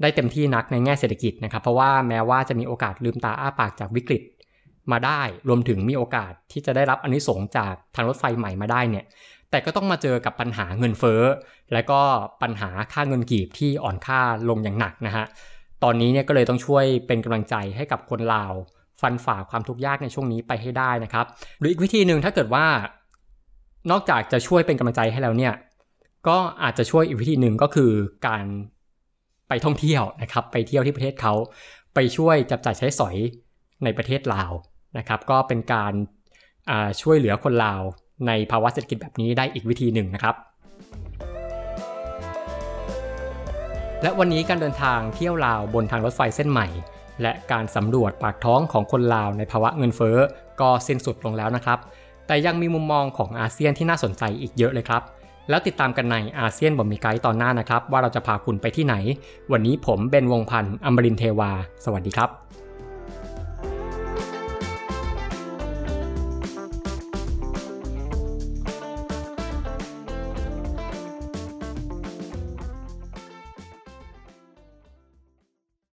ได้เต็มที่นักในแง่เศรษฐกิจนะครับ เพราะว่าแม้ว่าจะมีโอกาสลืมตาอ้าปากจากวิกฤตมาได้รวมถึงมีโอกาสที่จะได้รับอันิสงจากทางรถไฟใหม่มาได้เนี่ยแต่ก็ต้องมาเจอกับปัญหาเงินเฟ้อ และก็ปัญหาค่าเงินกีบที่อ่อนค่าลงอย่างหนักนะฮะตอนนี้เนี่ยก็เลยต้องช่วยเป็นกำลังใจให้กับคนลาว ฟันฝ่าความทุกข์ยากในช่วงนี้ไปให้ได้นะครับหรืออีกวิธีหนึ่งถ้าเกิดว่า นอกจากจะช่วยเป็นกำลังใจให้แล้วเนี่ย ก็อาจจะช่วยอีกวิธีหนึ่งก็คือการไปท่องเที่ยวนะครับ ไปเที่ยวที่ประเทศเขาไปช่วยจับจ่ายใช้สอยในประเทศลาวนะครับ ก็เป็นการช่วยเหลือคนลาวในภาวะเศรษฐกิจแบบนี้ได้อีกวิธีหนึ่งนะครับ และวันนี้การเดินทางเที่ยวลาวบนทางรถไฟเส้นใหม่ และการสำรวจปากท้องของคนลาวในภาวะเงินเฟ้อก็สิ้นสุดลงแล้วนะครับ แต่ยังมีมุมมองของอาเซียนที่น่าสนใจอีกเยอะเลยครับ แล้วติดตามกันในอาเซียนบอมีไกด์ตอนหน้านะครับ ว่าเราจะพาคุณไปที่ไหน วันนี้ผมเบนวงพันธ์อมรินเทวา สวัสดีครับ